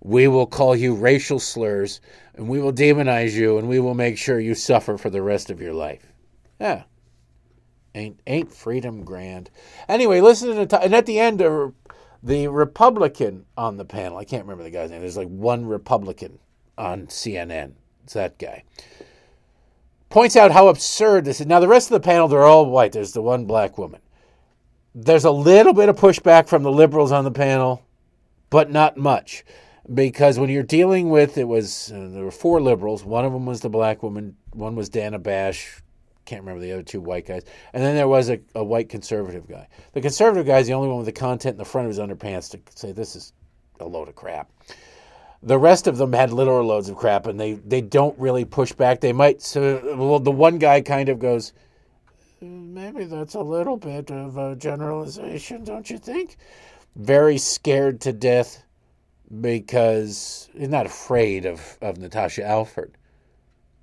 we will call you racial slurs and we will demonize you and we will make sure you suffer for the rest of your life. Yeah. Ain't ain't freedom grand. Anyway, listen to and at the end the Republican on the panel, I can't remember the guy's name. There's like one Republican on CNN. It's that guy. Points out how absurd this is. Now, the rest of the panel, they're all white. There's the one black woman. There's a little bit of pushback from the liberals on the panel, but not much. Because when you're dealing with, it was, uh, there were four liberals. One of them was the black woman, one was Dana Bash. Can't remember the other two white guys. And then there was a, a white conservative guy. The conservative guy is the only one with the content in the front of his underpants to say this is a load of crap. The rest of them had literal loads of crap, and they, they don't really push back. They might. So, well, the one guy kind of goes, maybe that's a little bit of a generalization, don't you think? Very scared to death because he's not afraid of, of Natasha Alford.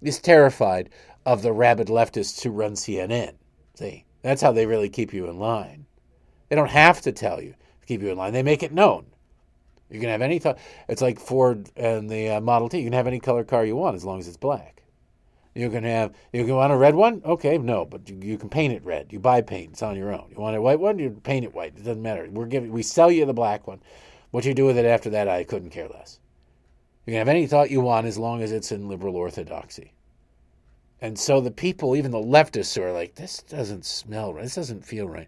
He's terrified of the rabid leftists who run CNN. See, that's how they really keep you in line. They don't have to tell you to keep you in line. They make it known. You can have any thought. It's like Ford and the uh, Model T. You can have any color car you want as long as it's black. You can have. You can want a red one. Okay, no, but you, you can paint it red. You buy paint. It's on your own. You want a white one. You paint it white. It doesn't matter. We're giving. We sell you the black one. What you do with it after that, I couldn't care less. You can have any thought you want as long as it's in liberal orthodoxy. And so the people, even the leftists, who are like, this doesn't smell right. This doesn't feel right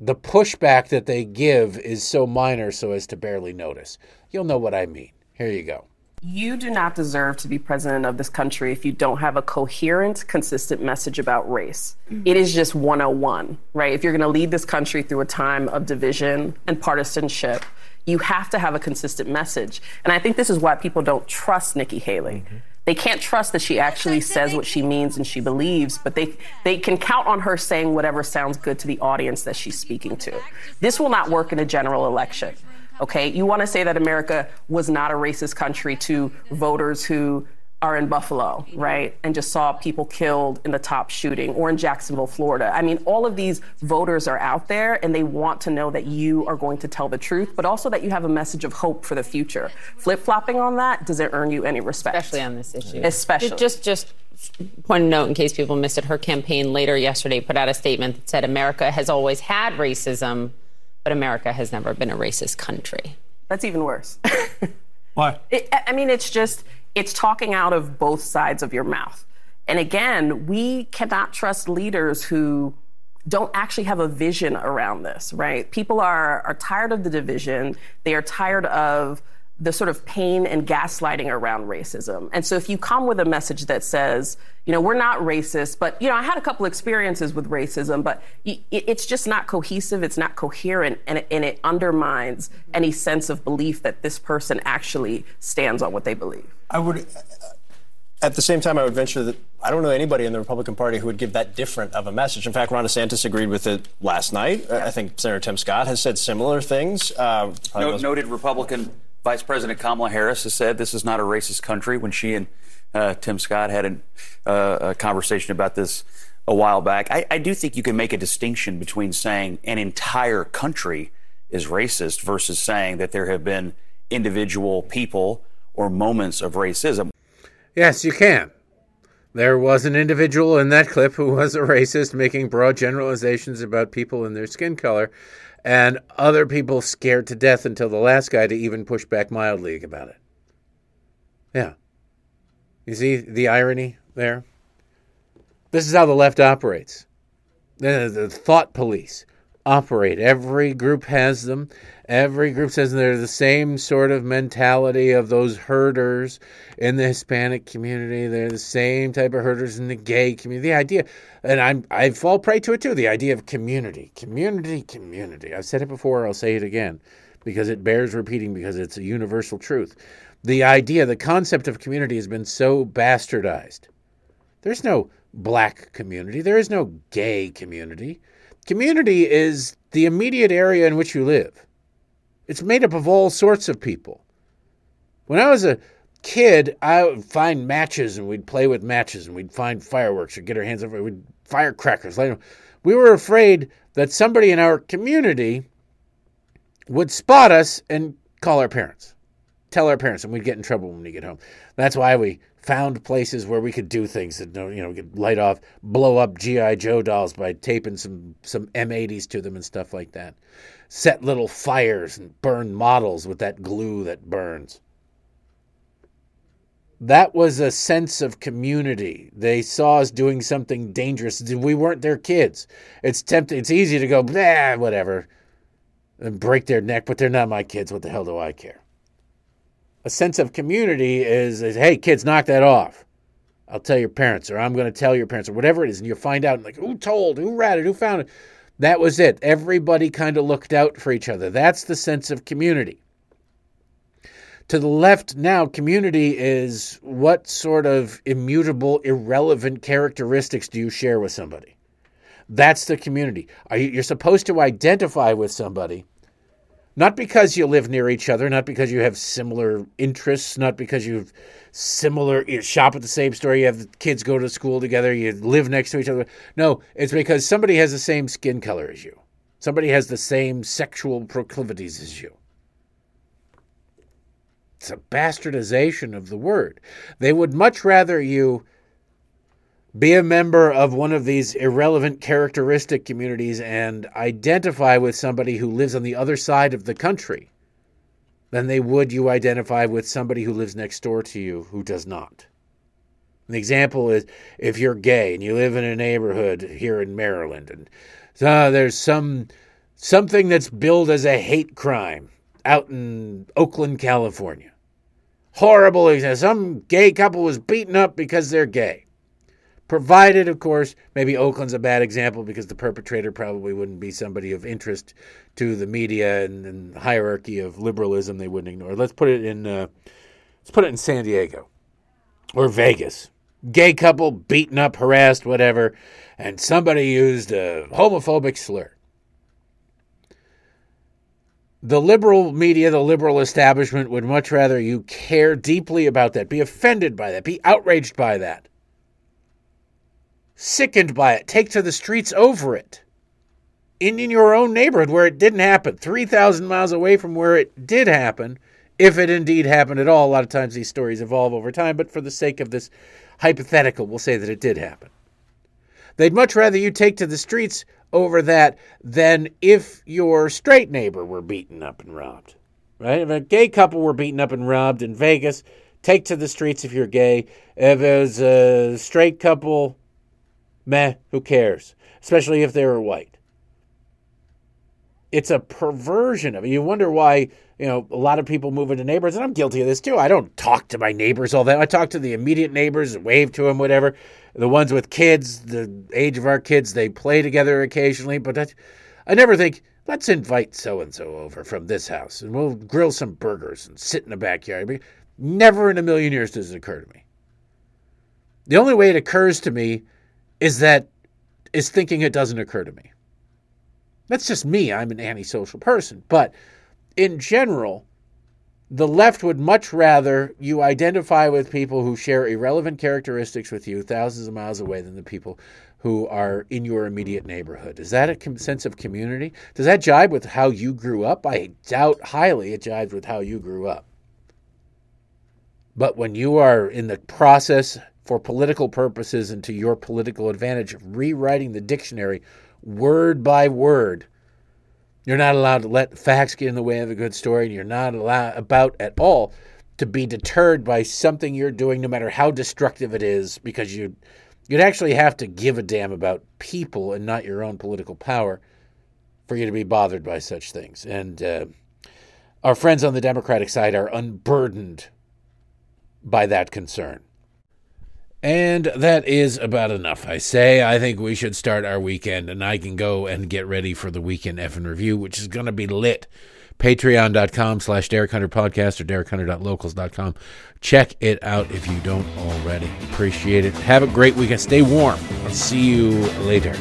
the pushback that they give is so minor so as to barely notice. You'll know what I mean. Here you go. You do not deserve to be president of this country if you don't have a coherent, consistent message about race. Mm-hmm. It is just 101, right? If you're going to lead this country through a time of division and partisanship, you have to have a consistent message. And I think this is why people don't trust Nikki Haley. Mm-hmm they can't trust that she actually says what she means and she believes, but they they can count on her saying whatever sounds good to the audience that she's speaking to. This will not work in a general election. Okay, you want to say that America was not a racist country to voters who are in Buffalo, right? And just saw people killed in the top shooting or in Jacksonville, Florida. I mean, all of these voters are out there and they want to know that you are going to tell the truth, but also that you have a message of hope for the future. Flip flopping on that doesn't earn you any respect. Especially on this issue. Especially. Just, just point a note in case people missed it. Her campaign later yesterday put out a statement that said America has always had racism, but America has never been a racist country. That's even worse. Why? It, I mean, it's just, it's talking out of both sides of your mouth. And again, we cannot trust leaders who don't actually have a vision around this, right? People are, are tired of the division. They are tired of the sort of pain and gaslighting around racism. And so if you come with a message that says, you know, we're not racist, but, you know, I had a couple experiences with racism, but it's just not cohesive, it's not coherent, and it, and it undermines any sense of belief that this person actually stands on what they believe. I would, at the same time, I would venture that I don't know anybody in the Republican Party who would give that different of a message. In fact, Ron DeSantis agreed with it last night. Yeah. I think Senator Tim Scott has said similar things. Uh, no, noted Republican Vice President Kamala Harris has said this is not a racist country when she and uh, Tim Scott had an, uh, a conversation about this a while back. I, I, do think you can make a distinction between saying an entire country is racist versus saying that there have been individual people or moments of racism. Yes, you can. There was an individual in that clip who was a racist making broad generalizations about people and their skin color and other people scared to death until the last guy to even push back mildly about it. Yeah. You see the irony there? This is how the left operates. The, thought police operate. Every group has them. Every group says they're the same sort of mentality of those herders in the Hispanic community. They're the same type of herders in the gay community. The idea, and I'm I fall prey to it too. The idea of community, community, community. I've said it before. I'll say it again because it bears repeating because it's a universal truth. The idea, the concept of community has been so bastardized. There's no black community. There is no gay community. Community is the immediate area in which you live. It's made up of all sorts of people. When I was a kid, I would find matches and we'd play with matches and we'd find fireworks or get our hands on we'd firecrackers. We were afraid that somebody in our community would spot us and call our parents, tell our parents, and we'd get in trouble when we get home. That's why we found places where we could do things that you know could light off, blow up GI Joe dolls by taping some some M80s to them and stuff like that. Set little fires and burn models with that glue that burns. That was a sense of community. They saw us doing something dangerous. We weren't their kids. It's tempting. It's easy to go, blah, whatever, and break their neck, but they're not my kids. What the hell do I care? a sense of community is, is hey, kids, knock that off. I'll tell your parents, or I'm going to tell your parents, or whatever it is, and you'll find out, like, who told, who ratted, who found it. That was it. Everybody kind of looked out for each other. That's the sense of community. To the left now, community is what sort of immutable, irrelevant characteristics do you share with somebody? That's the community. You, you're supposed to identify with somebody not because you live near each other, not because you have similar interests, not because you have similar you shop at the same store, you have kids go to school together, you live next to each other. No, it's because somebody has the same skin color as you. Somebody has the same sexual proclivities as you. It's a bastardization of the word. They would much rather you be a member of one of these irrelevant characteristic communities and identify with somebody who lives on the other side of the country than they would you identify with somebody who lives next door to you who does not. An example is if you're gay and you live in a neighborhood here in Maryland and uh, there's some something that's billed as a hate crime out in Oakland, California. Horrible example. Some gay couple was beaten up because they're gay. Provided, of course, maybe Oakland's a bad example because the perpetrator probably wouldn't be somebody of interest to the media and, and hierarchy of liberalism they wouldn't ignore. Let's put it in uh, let's put it in San Diego. or Vegas. Gay couple beaten up, harassed, whatever, and somebody used a homophobic slur. The liberal media, the liberal establishment would much rather you care deeply about that, be offended by that, be outraged by that, sickened by it, take to the streets over it. In, in your own neighborhood where it didn't happen, 3,000 miles away from where it did happen, if it indeed happened at all. A lot of times these stories evolve over time, but for the sake of this hypothetical, we'll say that it did happen. They'd much rather you take to the streets over that than if your straight neighbor were beaten up and robbed. Right? If a gay couple were beaten up and robbed in Vegas, take to the streets if you're gay. If it was a straight couple, meh, who cares? Especially if they were white. It's a perversion of it. You wonder why, you know, a lot of people move into neighborhoods, and I'm guilty of this too. I don't talk to my neighbors all that. I talk to the immediate neighbors, wave to them, whatever the ones with kids, the age of our kids, they play together occasionally, but I, I never think, let's invite so and so over from this house and we'll grill some burgers and sit in the backyard. Never in a million years does it occur to me. The only way it occurs to me is that is thinking it doesn't occur to me. That's just me. I'm an antisocial person. But in general, the left would much rather you identify with people who share irrelevant characteristics with you thousands of miles away than the people who are in your immediate neighborhood. Is that a sense of community? Does that jibe with how you grew up? I doubt highly it jives with how you grew up. But when you are in the process for political purposes and to your political advantage of rewriting the dictionary word by word, you're not allowed to let facts get in the way of a good story, and you're not allowed about at all to be deterred by something you're doing, no matter how destructive it is, because you you'd actually have to give a damn about people and not your own political power for you to be bothered by such things. And uh, our friends on the Democratic side are unburdened by that concern. And that is about enough, I say. I think we should start our weekend, and I can go and get ready for the weekend effing review, which is going to be lit. Patreon.com slash Derek Hunter Podcast or DerekHunter.locals.com. Check it out if you don't already. Appreciate it. Have a great weekend. Stay warm. I'll see you later.